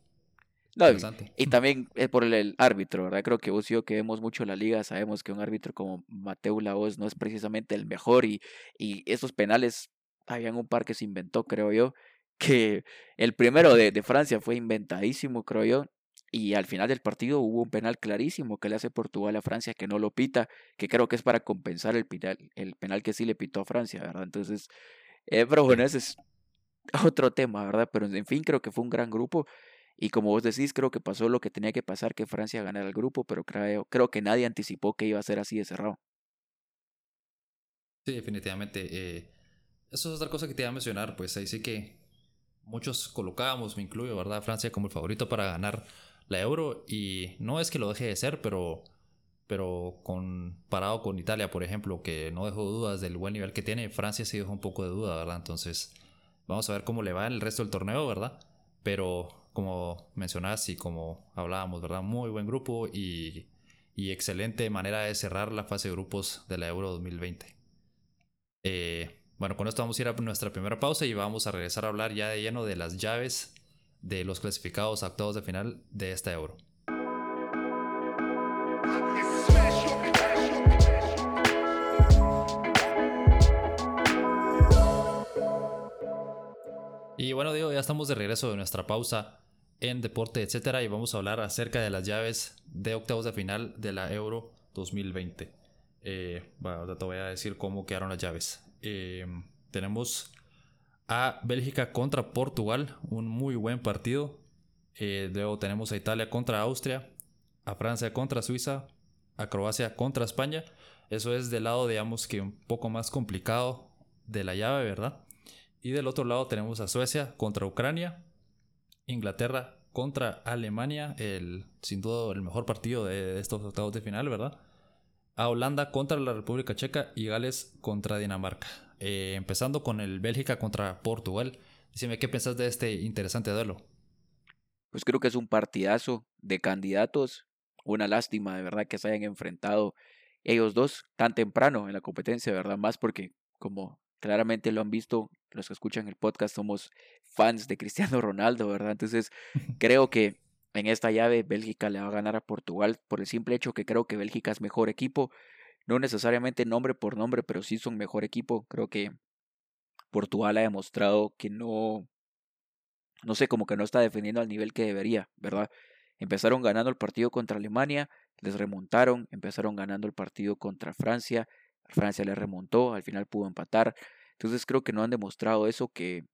y también es por el, árbitro, ¿verdad? Creo que vos y yo que vemos mucho la liga sabemos que un árbitro como Mateo Laos no es precisamente el mejor y, y esos penales habían un par que se inventó, creo yo, que el primero de, de, Francia fue inventadísimo, creo yo, y al final del partido hubo un penal clarísimo que le hace Portugal a Francia que no lo pita, que creo que es para compensar el penal, el penal que sí le pitó a Francia, ¿verdad? Entonces, eh, pero bueno, ese es otro tema, ¿verdad? Pero en fin, creo que fue un gran grupo. Y como vos decís, creo que pasó lo que tenía que pasar, que Francia ganara el grupo, pero creo, creo que nadie anticipó que iba a ser así de cerrado. Sí, definitivamente. Eh, eso es otra cosa que te iba a mencionar, pues ahí sí que muchos colocábamos, me incluyo, ¿verdad? Francia como el favorito para ganar la Euro y no es que lo deje de ser, pero pero comparado con Italia, por ejemplo, que no dejó dudas del buen nivel que tiene, Francia sí dejó un poco de duda, ¿verdad? Entonces, vamos a ver cómo le va en el resto del torneo, ¿verdad? Pero como mencionás y como hablábamos, ¿verdad? Muy buen grupo y, y excelente manera de cerrar la fase de grupos de la Euro 2020. Eh, bueno, con esto vamos a ir a nuestra primera pausa y vamos a regresar a hablar ya de lleno de las llaves de los clasificados a octavos de final de esta Euro. Y bueno, digo, ya estamos de regreso de nuestra pausa en deporte, etcétera, y vamos a hablar acerca de las llaves de octavos de final de la Euro 2020. Eh, bueno, te voy a decir cómo quedaron las llaves. Em, tenemos a Bélgica contra Portugal, un muy buen partido. Eh, luego tenemos a Italia contra Austria, a Francia contra Suiza, a Croacia contra España. Eso es del lado, digamos que un poco más complicado de la llave, ¿verdad? Y del otro lado tenemos a Suecia contra Ucrania, Inglaterra contra Alemania, el, sin duda el mejor partido de estos octavos de final, ¿verdad? a Holanda contra la República Checa y Gales contra Dinamarca. Eh, empezando con el Bélgica contra Portugal. Dime, ¿qué pensás de este interesante duelo? Pues creo que es un partidazo de candidatos. Una lástima, de verdad, que se hayan enfrentado ellos dos tan temprano en la competencia, ¿verdad? Más porque, como claramente lo han visto, los que escuchan el podcast somos fans de Cristiano *laughs* Ronaldo, ¿verdad? Entonces, *laughs* creo que en esta llave, Bélgica le va a ganar a Portugal por el simple hecho que creo que Bélgica es mejor equipo. No necesariamente nombre por nombre, pero sí son mejor equipo. Creo que Portugal ha demostrado que no, no sé, como que no está defendiendo al nivel que debería, ¿verdad? Empezaron ganando el partido contra Alemania, les remontaron, empezaron ganando el partido contra Francia, Francia le remontó, al final pudo empatar. Entonces creo que no han demostrado eso que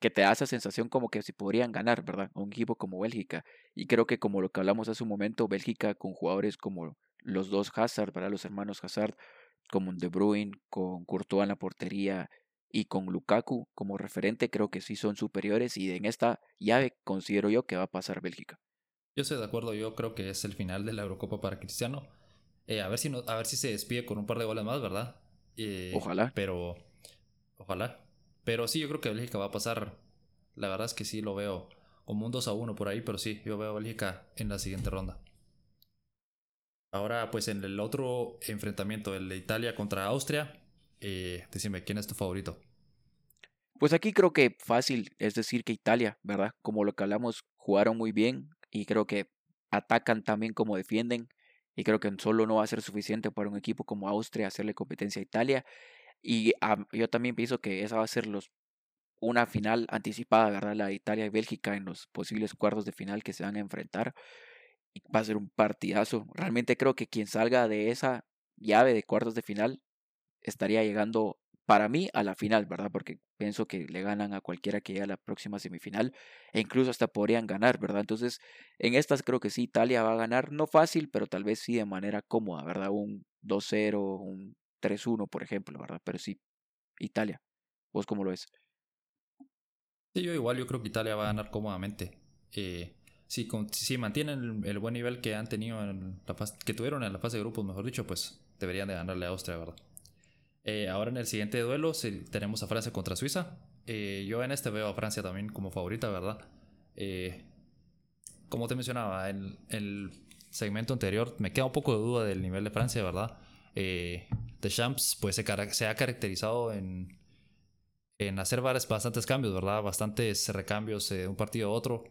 que te da esa sensación como que si podrían ganar, ¿verdad? un equipo como Bélgica. Y creo que como lo que hablamos hace un momento, Bélgica con jugadores como los dos Hazard, ¿verdad? Los hermanos Hazard, como De Bruyne, con Courtois en la portería y con Lukaku como referente, creo que sí son superiores y en esta llave considero yo que va a pasar Bélgica. Yo estoy de acuerdo, yo creo que es el final de la Eurocopa para Cristiano. Eh, a, ver si no, a ver si se despide con un par de goles más, ¿verdad? Eh, ojalá. Pero, ojalá. Pero sí, yo creo que Bélgica va a pasar. La verdad es que sí lo veo como un 2 a 1 por ahí, pero sí, yo veo a Bélgica en la siguiente ronda. Ahora, pues en el otro enfrentamiento, el de Italia contra Austria, eh, decime, ¿quién es tu favorito? Pues aquí creo que fácil, es decir, que Italia, ¿verdad? Como lo que hablamos, jugaron muy bien y creo que atacan también como defienden. Y creo que solo no va a ser suficiente para un equipo como Austria hacerle competencia a Italia. Y yo también pienso que esa va a ser los, una final anticipada, ¿verdad? La Italia y Bélgica en los posibles cuartos de final que se van a enfrentar. Y va a ser un partidazo. Realmente creo que quien salga de esa llave de cuartos de final estaría llegando para mí a la final, ¿verdad? Porque pienso que le ganan a cualquiera que llegue a la próxima semifinal e incluso hasta podrían ganar, ¿verdad? Entonces, en estas creo que sí, Italia va a ganar, no fácil, pero tal vez sí de manera cómoda, ¿verdad? Un 2-0, un 3-1, por ejemplo, ¿verdad? Pero sí, Italia. ¿Vos cómo lo ves? Sí, yo igual, yo creo que Italia va a ganar cómodamente. Eh, si, si mantienen el, buen nivel que han tenido que tuvieron en la fase de grupos, mejor dicho, pues deberían de ganarle a Austria, ¿verdad? Eh, ahora en el siguiente duelo tenemos a Francia contra Suiza. Eh, yo en este veo a Francia también como favorita, ¿verdad? Como te mencionaba, en el segmento anterior me queda un poco de duda del nivel de Francia, ¿verdad? Eh, Champs pues se, ha caracterizado en, en hacer bastantes cambios, ¿verdad? Bastantes recambios de un partido a otro.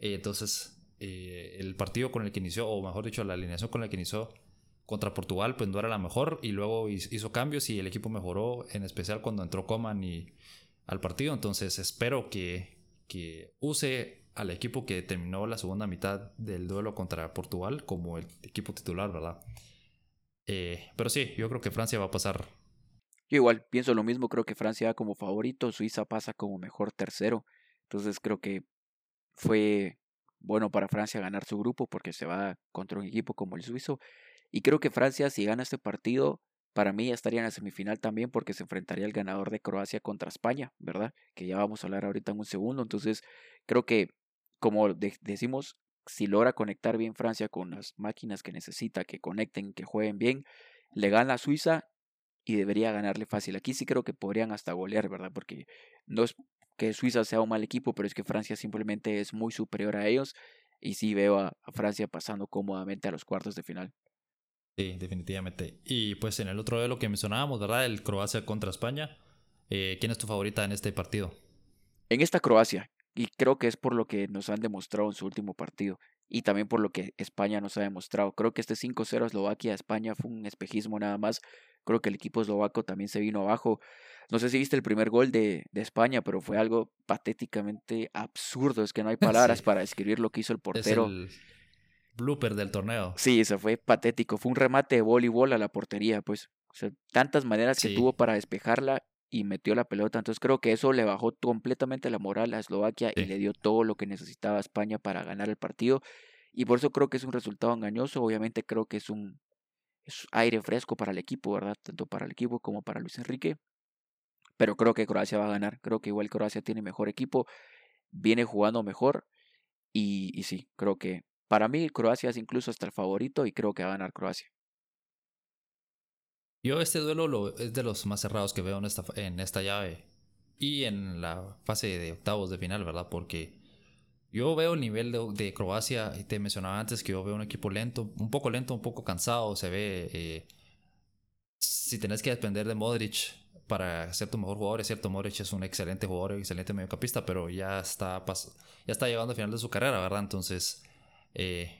entonces, el partido con el que inició, o mejor dicho, la alineación con la que inició contra Portugal pues no era la mejor y luego hizo cambios y el equipo mejoró, en especial cuando entró Coman y al partido. Entonces espero que, que use al equipo que terminó la segunda mitad del duelo contra Portugal como el equipo titular, ¿verdad? Eh, pero sí, yo creo que Francia va a pasar. Yo igual pienso lo mismo, creo que Francia va como favorito, Suiza pasa como mejor tercero. Entonces creo que fue bueno para Francia ganar su grupo porque se va contra un equipo como el suizo y creo que Francia, si gana este partido, para mí ya estaría en la semifinal también porque se enfrentaría el ganador de Croacia contra España, ¿verdad? Que ya vamos a hablar ahorita en un segundo. Entonces, creo que, como decimos, si logra conectar bien Francia con las máquinas que necesita, que conecten, que jueguen bien, le gana a Suiza y debería ganarle fácil. Aquí sí creo que podrían hasta golear, ¿verdad? Porque no es que Suiza sea un mal equipo, pero es que Francia simplemente es muy superior a ellos y sí veo a Francia pasando cómodamente a los cuartos de final. Sí, definitivamente. Y pues en el otro de lo que mencionábamos, ¿verdad? El Croacia contra España. Eh, ¿Quién es tu favorita en este partido? En esta Croacia. Y creo que es por lo que nos han demostrado en su último partido. Y también por lo que España nos ha demostrado. Creo que este 5-0 Eslovaquia-España fue un espejismo nada más. Creo que el equipo eslovaco también se vino abajo. No sé si viste el primer gol de, de España, pero fue algo patéticamente absurdo. Es que no hay *laughs* palabras para describir lo que hizo el portero blooper del torneo. Sí, eso fue patético. Fue un remate de voleibol a la portería, pues. O sea, tantas maneras que tuvo para despejarla y metió la pelota. Entonces creo que eso le bajó completamente la moral a Eslovaquia y le dio todo lo que necesitaba a España para ganar el partido. Y por eso creo que es un resultado engañoso. Obviamente creo que es un es aire fresco para el equipo, ¿verdad? Tanto para el equipo como para Luis Enrique. Pero creo que Croacia va a ganar. Creo que igual Croacia tiene mejor equipo. Viene jugando mejor. Y, y sí, creo que para mí, Croacia es incluso hasta el favorito y creo que va a ganar Croacia. Yo este duelo lo, es de los más cerrados que veo en esta, en esta llave y en la fase de octavos de final, ¿verdad? Porque yo veo el nivel de, Croacia, y te mencionaba antes que yo veo un equipo lento, un poco lento, un poco cansado, se ve... Eh, si tenés que depender de Modric para ser tu mejor jugador, es cierto, Modric es un excelente jugador, excelente mediocampista, pero ya está, ya está llegando al final de su carrera, ¿verdad? Entonces eh,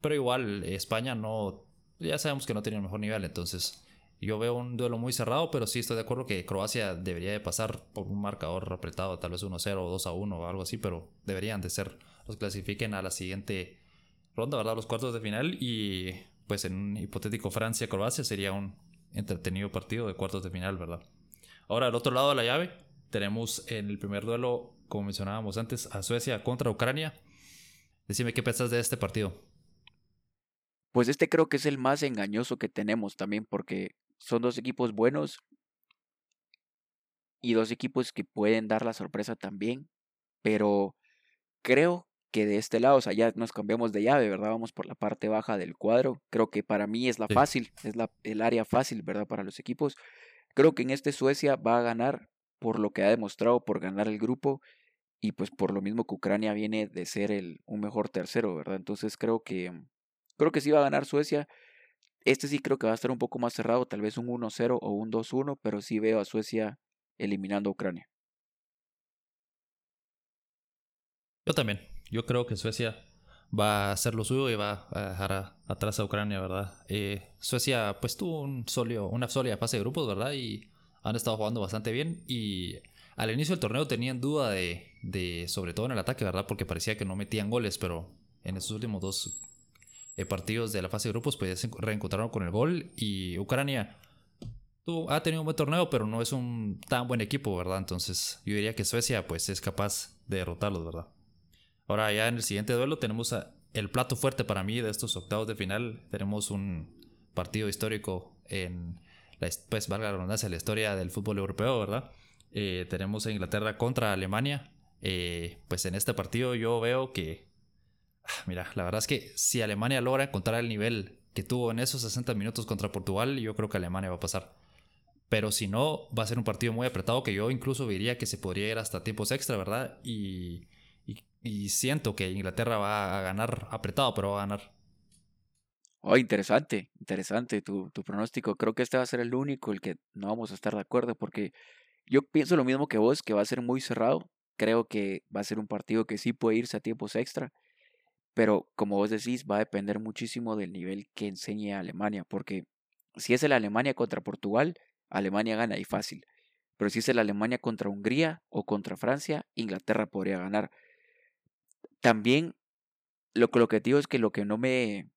pero igual, España no. Ya sabemos que no tiene el mejor nivel, entonces. Yo veo un duelo muy cerrado, pero sí estoy de acuerdo que Croacia debería de pasar por un marcador apretado, tal vez 1-0 o 2-1 o algo así, pero deberían de ser los clasifiquen a la siguiente ronda, ¿verdad? Los cuartos de final y pues en un hipotético Francia-Croacia sería un entretenido partido de cuartos de final, ¿verdad? Ahora, al otro lado de la llave, tenemos en el primer duelo, como mencionábamos antes, a Suecia contra Ucrania. Decime qué pensás de este partido. Pues este creo que es el más engañoso que tenemos también porque son dos equipos buenos y dos equipos que pueden dar la sorpresa también, pero creo que de este lado, o sea, ya nos cambiamos de llave, ¿verdad? Vamos por la parte baja del cuadro. Creo que para mí es la fácil, es la, el área fácil, ¿verdad? Para los equipos. Creo que en este Suecia va a ganar por lo que ha demostrado, por ganar el grupo y pues por lo mismo que Ucrania viene de ser el, un mejor tercero, ¿verdad? Entonces creo que creo que sí va a ganar Suecia. Este sí creo que va a estar un poco más cerrado, tal vez un 1-0 o un 2-1, pero sí veo a Suecia eliminando a Ucrania. Yo también. Yo creo que Suecia va a hacer lo suyo y va a dejar atrás a Ucrania, ¿verdad? Eh, Suecia pues tuvo un sólido, una sólida fase de grupos, ¿verdad? Y han estado jugando bastante bien y al inicio del torneo tenían duda de, sobre todo en el ataque, ¿verdad? Porque parecía que no metían goles, pero en esos últimos dos partidos de la fase de grupos, pues se reencontraron con el gol y Ucrania ha tenido un buen torneo, pero no es un tan buen equipo, ¿verdad? Entonces yo diría que Suecia pues es capaz de derrotarlos, ¿verdad? Ahora ya en el siguiente duelo tenemos el plato fuerte para mí de estos octavos de final. Tenemos un partido histórico en, la, pues valga la redundancia, la historia del fútbol europeo, ¿verdad? Eh, tenemos a Inglaterra contra Alemania. Eh, pues en este partido yo veo que, mira, la verdad es que si Alemania logra encontrar el nivel que tuvo en esos 60 minutos contra Portugal, yo creo que Alemania va a pasar. Pero si no, va a ser un partido muy apretado que yo incluso diría que se podría ir hasta tiempos extra, ¿verdad? Y, y, siento que Inglaterra va a ganar apretado, pero va a ganar. Oh, interesante, interesante tu, tu pronóstico. Creo que este va a ser el único el que no vamos a estar de acuerdo porque yo pienso lo mismo que vos, que va a ser muy cerrado. Creo que va a ser un partido que sí puede irse a tiempos extra. Pero como vos decís, va a depender muchísimo del nivel que enseñe Alemania. Porque si es el Alemania contra Portugal, Alemania gana y fácil. Pero si es el Alemania contra Hungría o contra Francia, Inglaterra podría ganar. También lo, lo que digo es que lo que no me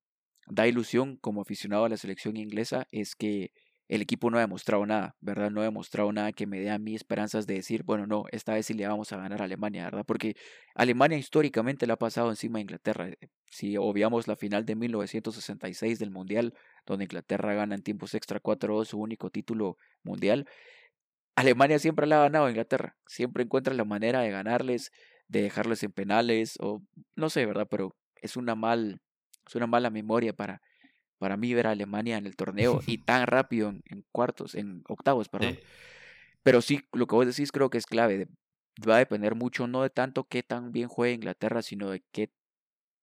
da ilusión como aficionado a la selección inglesa es que el equipo no ha demostrado nada, ¿verdad? No ha demostrado nada que me dé a mí esperanzas de decir, bueno, no, esta vez sí le vamos a ganar a Alemania, ¿verdad? Porque Alemania históricamente le ha pasado encima a Inglaterra. Eh, si obviamos la final de 1966 del Mundial, donde Inglaterra gana en tiempos extra 4-2 su único título mundial, Alemania siempre le ha ganado a Inglaterra. Siempre encuentra la manera de ganarles, de dejarles en penales, o no sé, ¿verdad? Pero es una, mal, es una mala memoria para para mí ver a Alemania en el torneo *laughs* y tan rápido en, cuartos, en octavos, perdón. Pero sí, lo que vos decís creo que es clave. Va a depender mucho no de tanto qué tan bien juega Inglaterra, sino de qué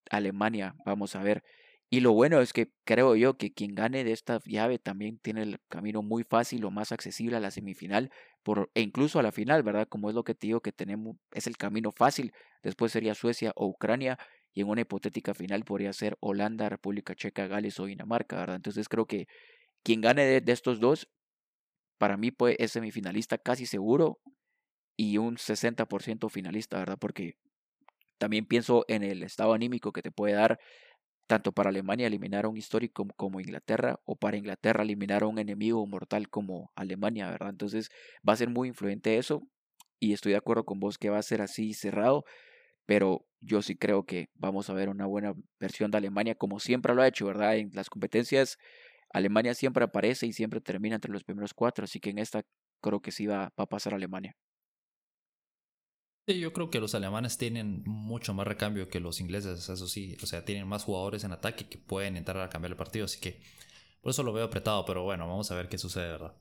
Alemania vamos a ver. Y lo bueno es que creo yo que quien gane de esta llave también tiene el camino muy fácil o más accesible a la semifinal por, e incluso a la final, ¿verdad? Como es lo que te digo que tenemos, es el camino fácil. Después sería Suecia o Ucrania y en una hipotética final podría ser Holanda, República Checa, Gales o Dinamarca, ¿verdad? Entonces creo que quien gane de, estos dos, para mí pues, es semifinalista casi seguro y un 60% finalista, ¿verdad? Porque también pienso en el estado anímico que te puede dar tanto para Alemania eliminar a un histórico como Inglaterra o para Inglaterra eliminar a un enemigo mortal como Alemania, ¿verdad? Entonces va a ser muy influyente eso y estoy de acuerdo con vos que va a ser así cerrado, pero yo sí creo que vamos a ver una buena versión de Alemania, como siempre lo ha hecho, ¿verdad? En las competencias, Alemania siempre aparece y siempre termina entre los primeros cuatro, así que en esta creo que sí va, a pasar Alemania. Sí, yo creo que los alemanes tienen mucho más recambio que los ingleses, eso sí, o sea, tienen más jugadores en ataque que pueden entrar a cambiar el partido, así que por eso lo veo apretado, pero bueno, vamos a ver qué sucede, ¿verdad?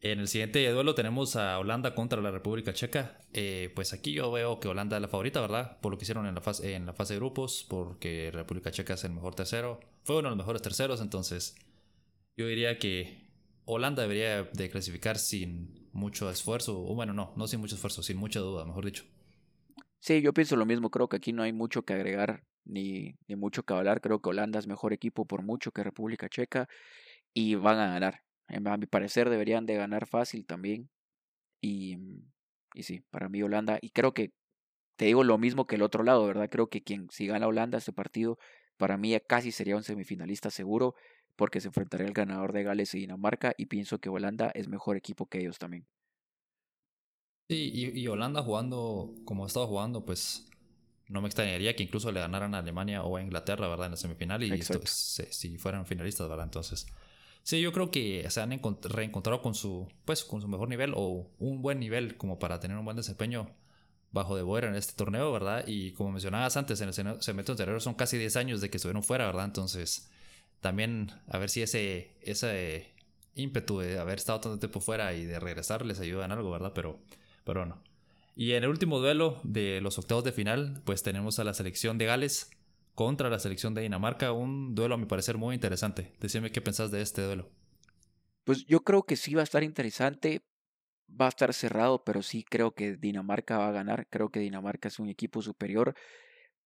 En el siguiente duelo tenemos a Holanda contra la República Checa. Eh, pues aquí yo veo que Holanda es la favorita, ¿verdad? Por lo que hicieron en la, fase, en la fase de grupos, porque República Checa es el mejor tercero. Fue uno de los mejores terceros, entonces yo diría que Holanda debería de clasificar sin mucho esfuerzo, o bueno, no, no sin mucho esfuerzo, sin mucha duda, mejor dicho. Sí, yo pienso lo mismo, creo que aquí no hay mucho que agregar ni, ni mucho que hablar, creo que Holanda es mejor equipo por mucho que República Checa y van a ganar a mi parecer deberían de ganar fácil también. Y, mm, y sí, para mí Holanda, y creo que te digo lo mismo que el otro lado, ¿verdad? Creo que quien si gana Holanda este partido, para mí casi sería un semifinalista seguro, porque se enfrentaría al ganador de Gales y Dinamarca, y pienso que Holanda es mejor equipo que ellos también. Sí, y, y Holanda jugando como ha estado jugando, pues no me extrañaría que incluso le ganaran a Alemania o a Inglaterra, ¿verdad? En la semifinal, y si fueran finalistas, ¿verdad? Entonces Sí, yo creo que se han reencontrado con su, pues, con su mejor nivel o un buen nivel como para tener un buen desempeño bajo de Boer en este torneo, ¿verdad? Y como mencionabas antes, en el segmento anterior son casi 10 años de que estuvieron fuera, ¿verdad? Entonces, también a ver si ese, ese ímpetu de haber estado tanto tiempo fuera y de regresar les ayuda en algo, ¿verdad? Pero, pero no. Y en el último duelo de los octavos de final, pues tenemos a la selección de Gales contra la selección de Dinamarca. Un duelo a mi parecer muy interesante. Decime qué pensás de este duelo. Pues yo creo que sí va a estar interesante. Va a estar cerrado, pero sí creo que Dinamarca va a ganar. Creo que Dinamarca es un equipo superior.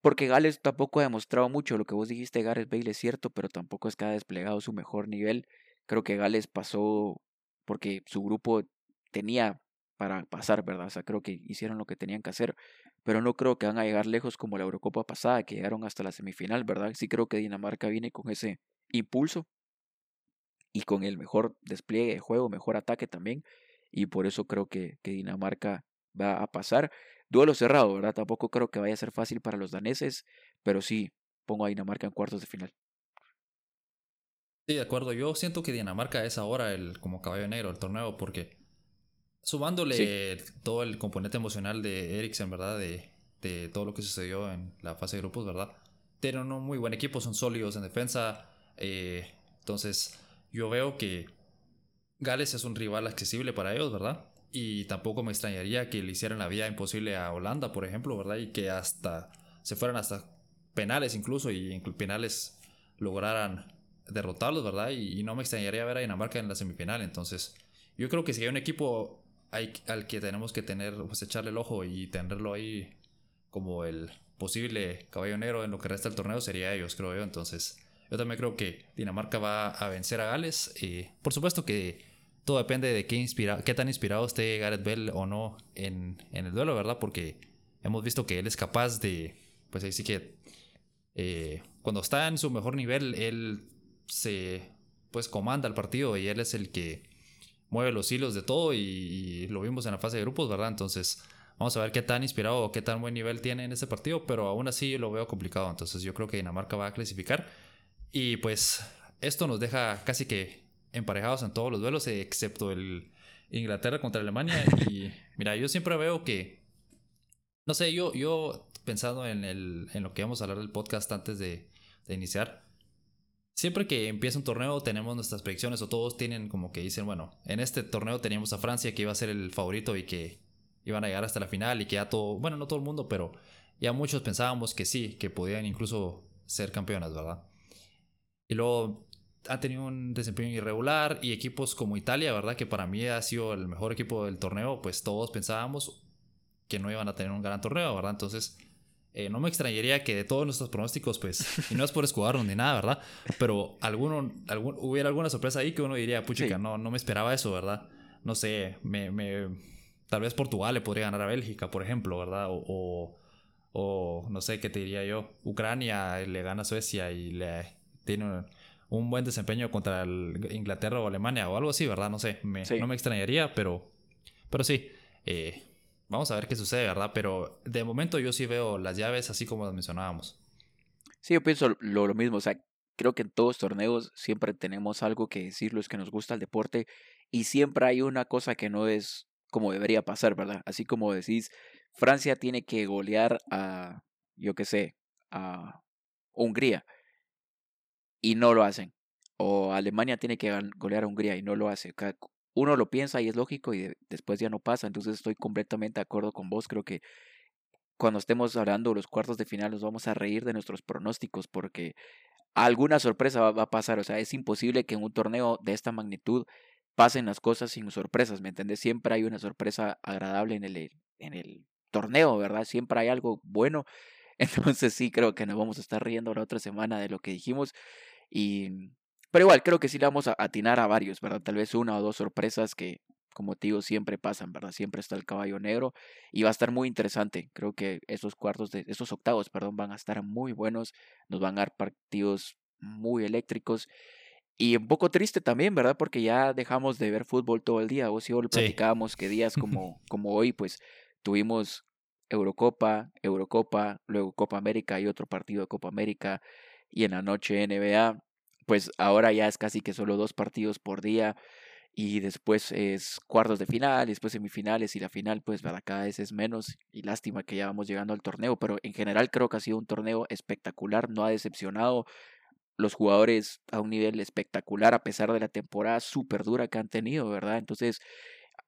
Porque Gales tampoco ha demostrado mucho. Lo que vos dijiste, Gareth Bale, es cierto, pero tampoco es que ha desplegado su mejor nivel. Creo que Gales pasó porque su grupo tenía para pasar, ¿verdad? O sea, creo que hicieron lo que tenían que hacer pero no creo que van a llegar lejos como la Eurocopa pasada, que llegaron hasta la semifinal, ¿verdad? Sí creo que Dinamarca viene con ese impulso. y con el mejor despliegue de juego, mejor ataque también. Y por eso creo que, Dinamarca va a pasar. Duelo cerrado, ¿verdad? Tampoco creo que vaya a ser fácil para los daneses, pero sí, pongo a Dinamarca en cuartos de final. Sí, de acuerdo. Yo siento que Dinamarca es ahora el como caballo negro del torneo porque sumándole todo el componente emocional de Eriksen, ¿verdad? De, de, todo lo que sucedió en la fase de grupos, ¿verdad? Tienen un muy buen equipo, son sólidos en defensa. Eh, entonces, yo veo que Gales es un rival accesible para ellos, ¿verdad? Y tampoco me extrañaría que le hicieran la vida imposible a Holanda, por ejemplo, ¿verdad? Y que hasta se fueran hasta penales incluso y en penales lograran derrotarlos, ¿verdad? Y, no me extrañaría ver a Dinamarca en la semifinal. Entonces, yo creo que si hay un equipo al que tenemos que tener, pues echarle el ojo y tenerlo ahí como el posible caballo negro en lo que resta del torneo, sería ellos, creo yo. Entonces, yo también creo que Dinamarca va a vencer a Gales. Y por supuesto que todo depende de qué, inspira qué tan inspirado esté Gareth Bell o no en, en el duelo, ¿verdad? Porque hemos visto que él es capaz de, pues ahí sí que, eh, cuando está en su mejor nivel, él se pues comanda el partido y él es el que mueve los hilos de todo y, lo vimos en la fase de grupos, ¿verdad? Entonces vamos a ver qué tan inspirado o qué tan buen nivel tiene en ese partido, pero aún así lo veo complicado, entonces yo creo que Dinamarca va a clasificar. Y pues esto nos deja casi que emparejados en todos los duelos, excepto el Inglaterra contra Alemania. Y *laughs* mira, yo siempre veo que, no sé, yo, yo pensando en, el, en lo que vamos a hablar del podcast antes de, de iniciar, siempre que empieza un torneo tenemos nuestras predicciones o todos tienen como que dicen, bueno, en este torneo teníamos a Francia que iba a ser el favorito y que iban a llegar hasta la final y que ya todo, bueno, no todo el mundo, pero ya muchos pensábamos que sí, que podían incluso ser campeonas, ¿verdad? Y luego han tenido un desempeño irregular y equipos como Italia, ¿verdad? Que para mí ha sido el mejor equipo del torneo, pues todos pensábamos que no iban a tener un gran torneo, ¿verdad? Entonces, eh, no me extrañaría que de todos nuestros pronósticos, pues, *laughs* y no es por escudarnos ni nada, ¿verdad? Pero alguno, algún, hubiera alguna sorpresa ahí que uno diría, puchica, no, no me esperaba eso, ¿verdad? No sé, me, me, tal vez Portugal le podría ganar a Bélgica, por ejemplo, ¿verdad? O, o, no sé, ¿qué te diría yo? Ucrania le gana a Suecia y le tiene un, buen desempeño contra Inglaterra o Alemania o algo así, ¿verdad? No sé, no me extrañaría, pero, pero sí. Eh, Vamos a ver qué sucede, ¿verdad? Pero de momento yo sí veo las llaves así como las mencionábamos. Sí, yo pienso lo, mismo. O sea, creo que en todos torneos siempre tenemos algo que decir los que nos gusta el deporte y siempre hay una cosa que no es como debería pasar, ¿verdad? Así como decís, Francia tiene que golear a, yo qué sé, a Hungría y no lo hacen. O Alemania tiene que golear a Hungría y no lo hace uno lo piensa y es lógico y después ya no pasa. Entonces estoy completamente de acuerdo con vos. Creo que cuando estemos hablando de los cuartos de final nos vamos a reír de nuestros pronósticos porque alguna sorpresa va, a pasar. O sea, es imposible que en un torneo de esta magnitud pasen las cosas sin sorpresas. ¿Me entiendes? Siempre hay una sorpresa agradable en el, en el torneo, ¿verdad? Siempre hay algo bueno. *laughs* Entonces sí creo que nos vamos a estar riendo la otra semana de lo que dijimos. Y pero igual, creo que sí le vamos a atinar a varios, ¿verdad? Tal vez una o dos sorpresas que, como te digo, siempre pasan, ¿verdad? Siempre está el caballo negro y va a estar muy interesante. Creo que esos cuartos de, esos octavos, perdón, van a estar muy buenos. Nos van a dar partidos muy eléctricos. Y un poco triste también, ¿verdad? Porque ya dejamos de ver fútbol todo el día. Vos y yo lo platicábamos que días *laughs* como, como hoy, pues tuvimos Eurocopa, Eurocopa, luego Copa América y otro partido de Copa América. Y en la noche NBA pues ahora ya es casi que solo dos partidos por día y después es cuartos de final, y después semifinales y la final, pues cada vez es menos y lástima que ya vamos llegando al torneo, pero en general creo que ha sido un torneo espectacular, no ha decepcionado los jugadores a un nivel espectacular a pesar de la temporada súper dura que han tenido, ¿verdad? Entonces,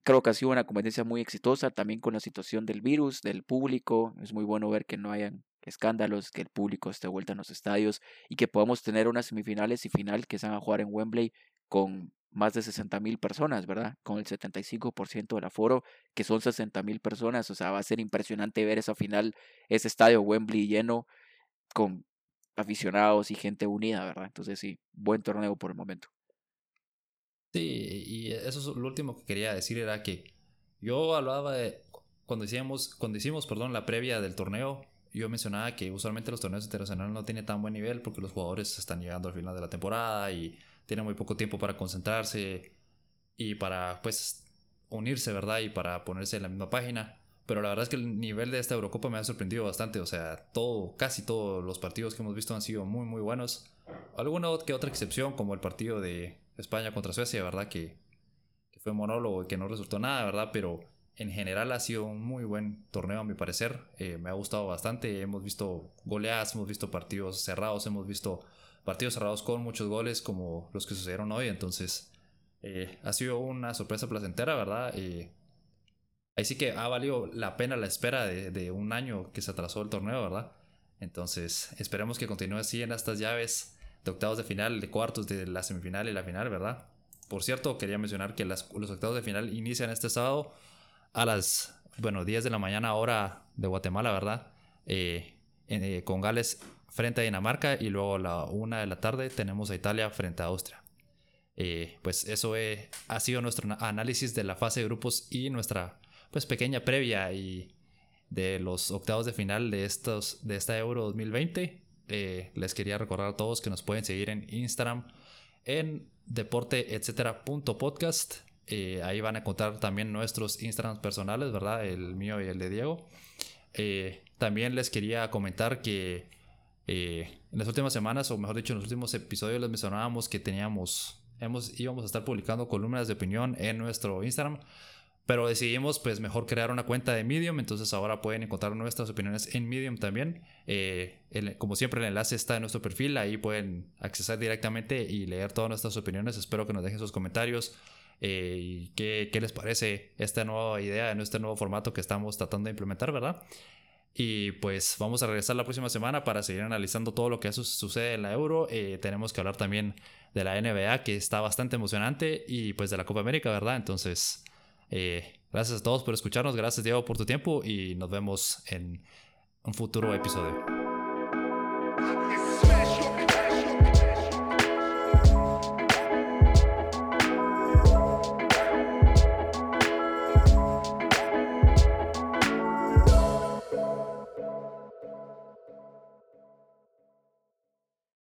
creo que ha sido una competencia muy exitosa también con la situación del virus, del público, es muy bueno ver que no hayan escándalos, que el público esté vuelta en los estadios y que podamos tener unas semifinales y final que se van a jugar en Wembley con más de 60 mil personas, ¿verdad? Con el 75% del aforo, que son 60 mil personas. O sea, va a ser impresionante ver esa final, ese estadio Wembley lleno con aficionados y gente unida, ¿verdad? Entonces sí, buen torneo por el momento. Sí, y eso es lo último que quería decir era que yo hablaba de cuando hicimos, cuando hicimos, perdón, la previa del torneo, yo mencionaba que usualmente los torneos internacionales no tienen tan buen nivel porque los jugadores están llegando al final de la temporada y tienen muy poco tiempo para concentrarse y para pues unirse, ¿verdad? Y para ponerse en la misma página. Pero la verdad es que el nivel de esta Eurocopa me ha sorprendido bastante. O sea, todo, casi todos los partidos que hemos visto han sido muy, muy buenos. Alguna que otra excepción, como el partido de España contra Suecia, ¿verdad? Que, que fue monólogo y que no resultó nada, ¿verdad? Pero en general ha sido un muy buen torneo a mi parecer. Eh, me ha gustado bastante. Hemos visto goleadas, hemos visto partidos cerrados, hemos visto partidos cerrados con muchos goles como los que sucedieron hoy. Entonces eh, ha sido una sorpresa placentera, ¿verdad? Eh, ahí sí que ha valido la pena la espera de, un año que se atrasó el torneo, ¿verdad? Entonces esperemos que continúe así en estas llaves de octavos de final, de cuartos, de la semifinal y la final, ¿verdad? Por cierto, quería mencionar que los octavos de final inician este sábado a las, bueno, 10 de la mañana hora de Guatemala, ¿verdad? Eh, eh, con Gales frente a Dinamarca y luego a la 1 de la tarde tenemos a Italia frente a Austria. Eh, pues eso ha sido nuestro análisis de la fase de grupos y nuestra pues pequeña previa y de los octavos de final de estos de esta Euro 2020 les quería recordar a todos que nos pueden seguir en Instagram en deporteetcétera.podcast eh, ahí van a encontrar también nuestros Instagrams personales, ¿verdad? El mío y el de Diego. Eh, también les quería comentar que eh, en las últimas semanas, o mejor dicho, en los últimos episodios les mencionábamos que teníamos, hemos, íbamos a estar publicando columnas de opinión en nuestro Instagram. Pero decidimos pues mejor crear una cuenta de Medium, entonces ahora pueden encontrar nuestras opiniones en Medium también. como siempre el enlace está en nuestro perfil, ahí pueden accesar directamente y leer todas nuestras opiniones. Espero que nos dejen sus comentarios, eh, qué, les parece esta nueva idea, en este nuevo formato que estamos tratando de implementar, ¿verdad? Y pues vamos a regresar la próxima semana para seguir analizando todo lo que sucede en la Euro. Eh, tenemos que hablar también de la NBA, que está bastante emocionante, y pues de la Copa América, ¿verdad? Entonces, eh, gracias a todos por escucharnos, gracias Diego por tu tiempo y nos vemos en un futuro episodio.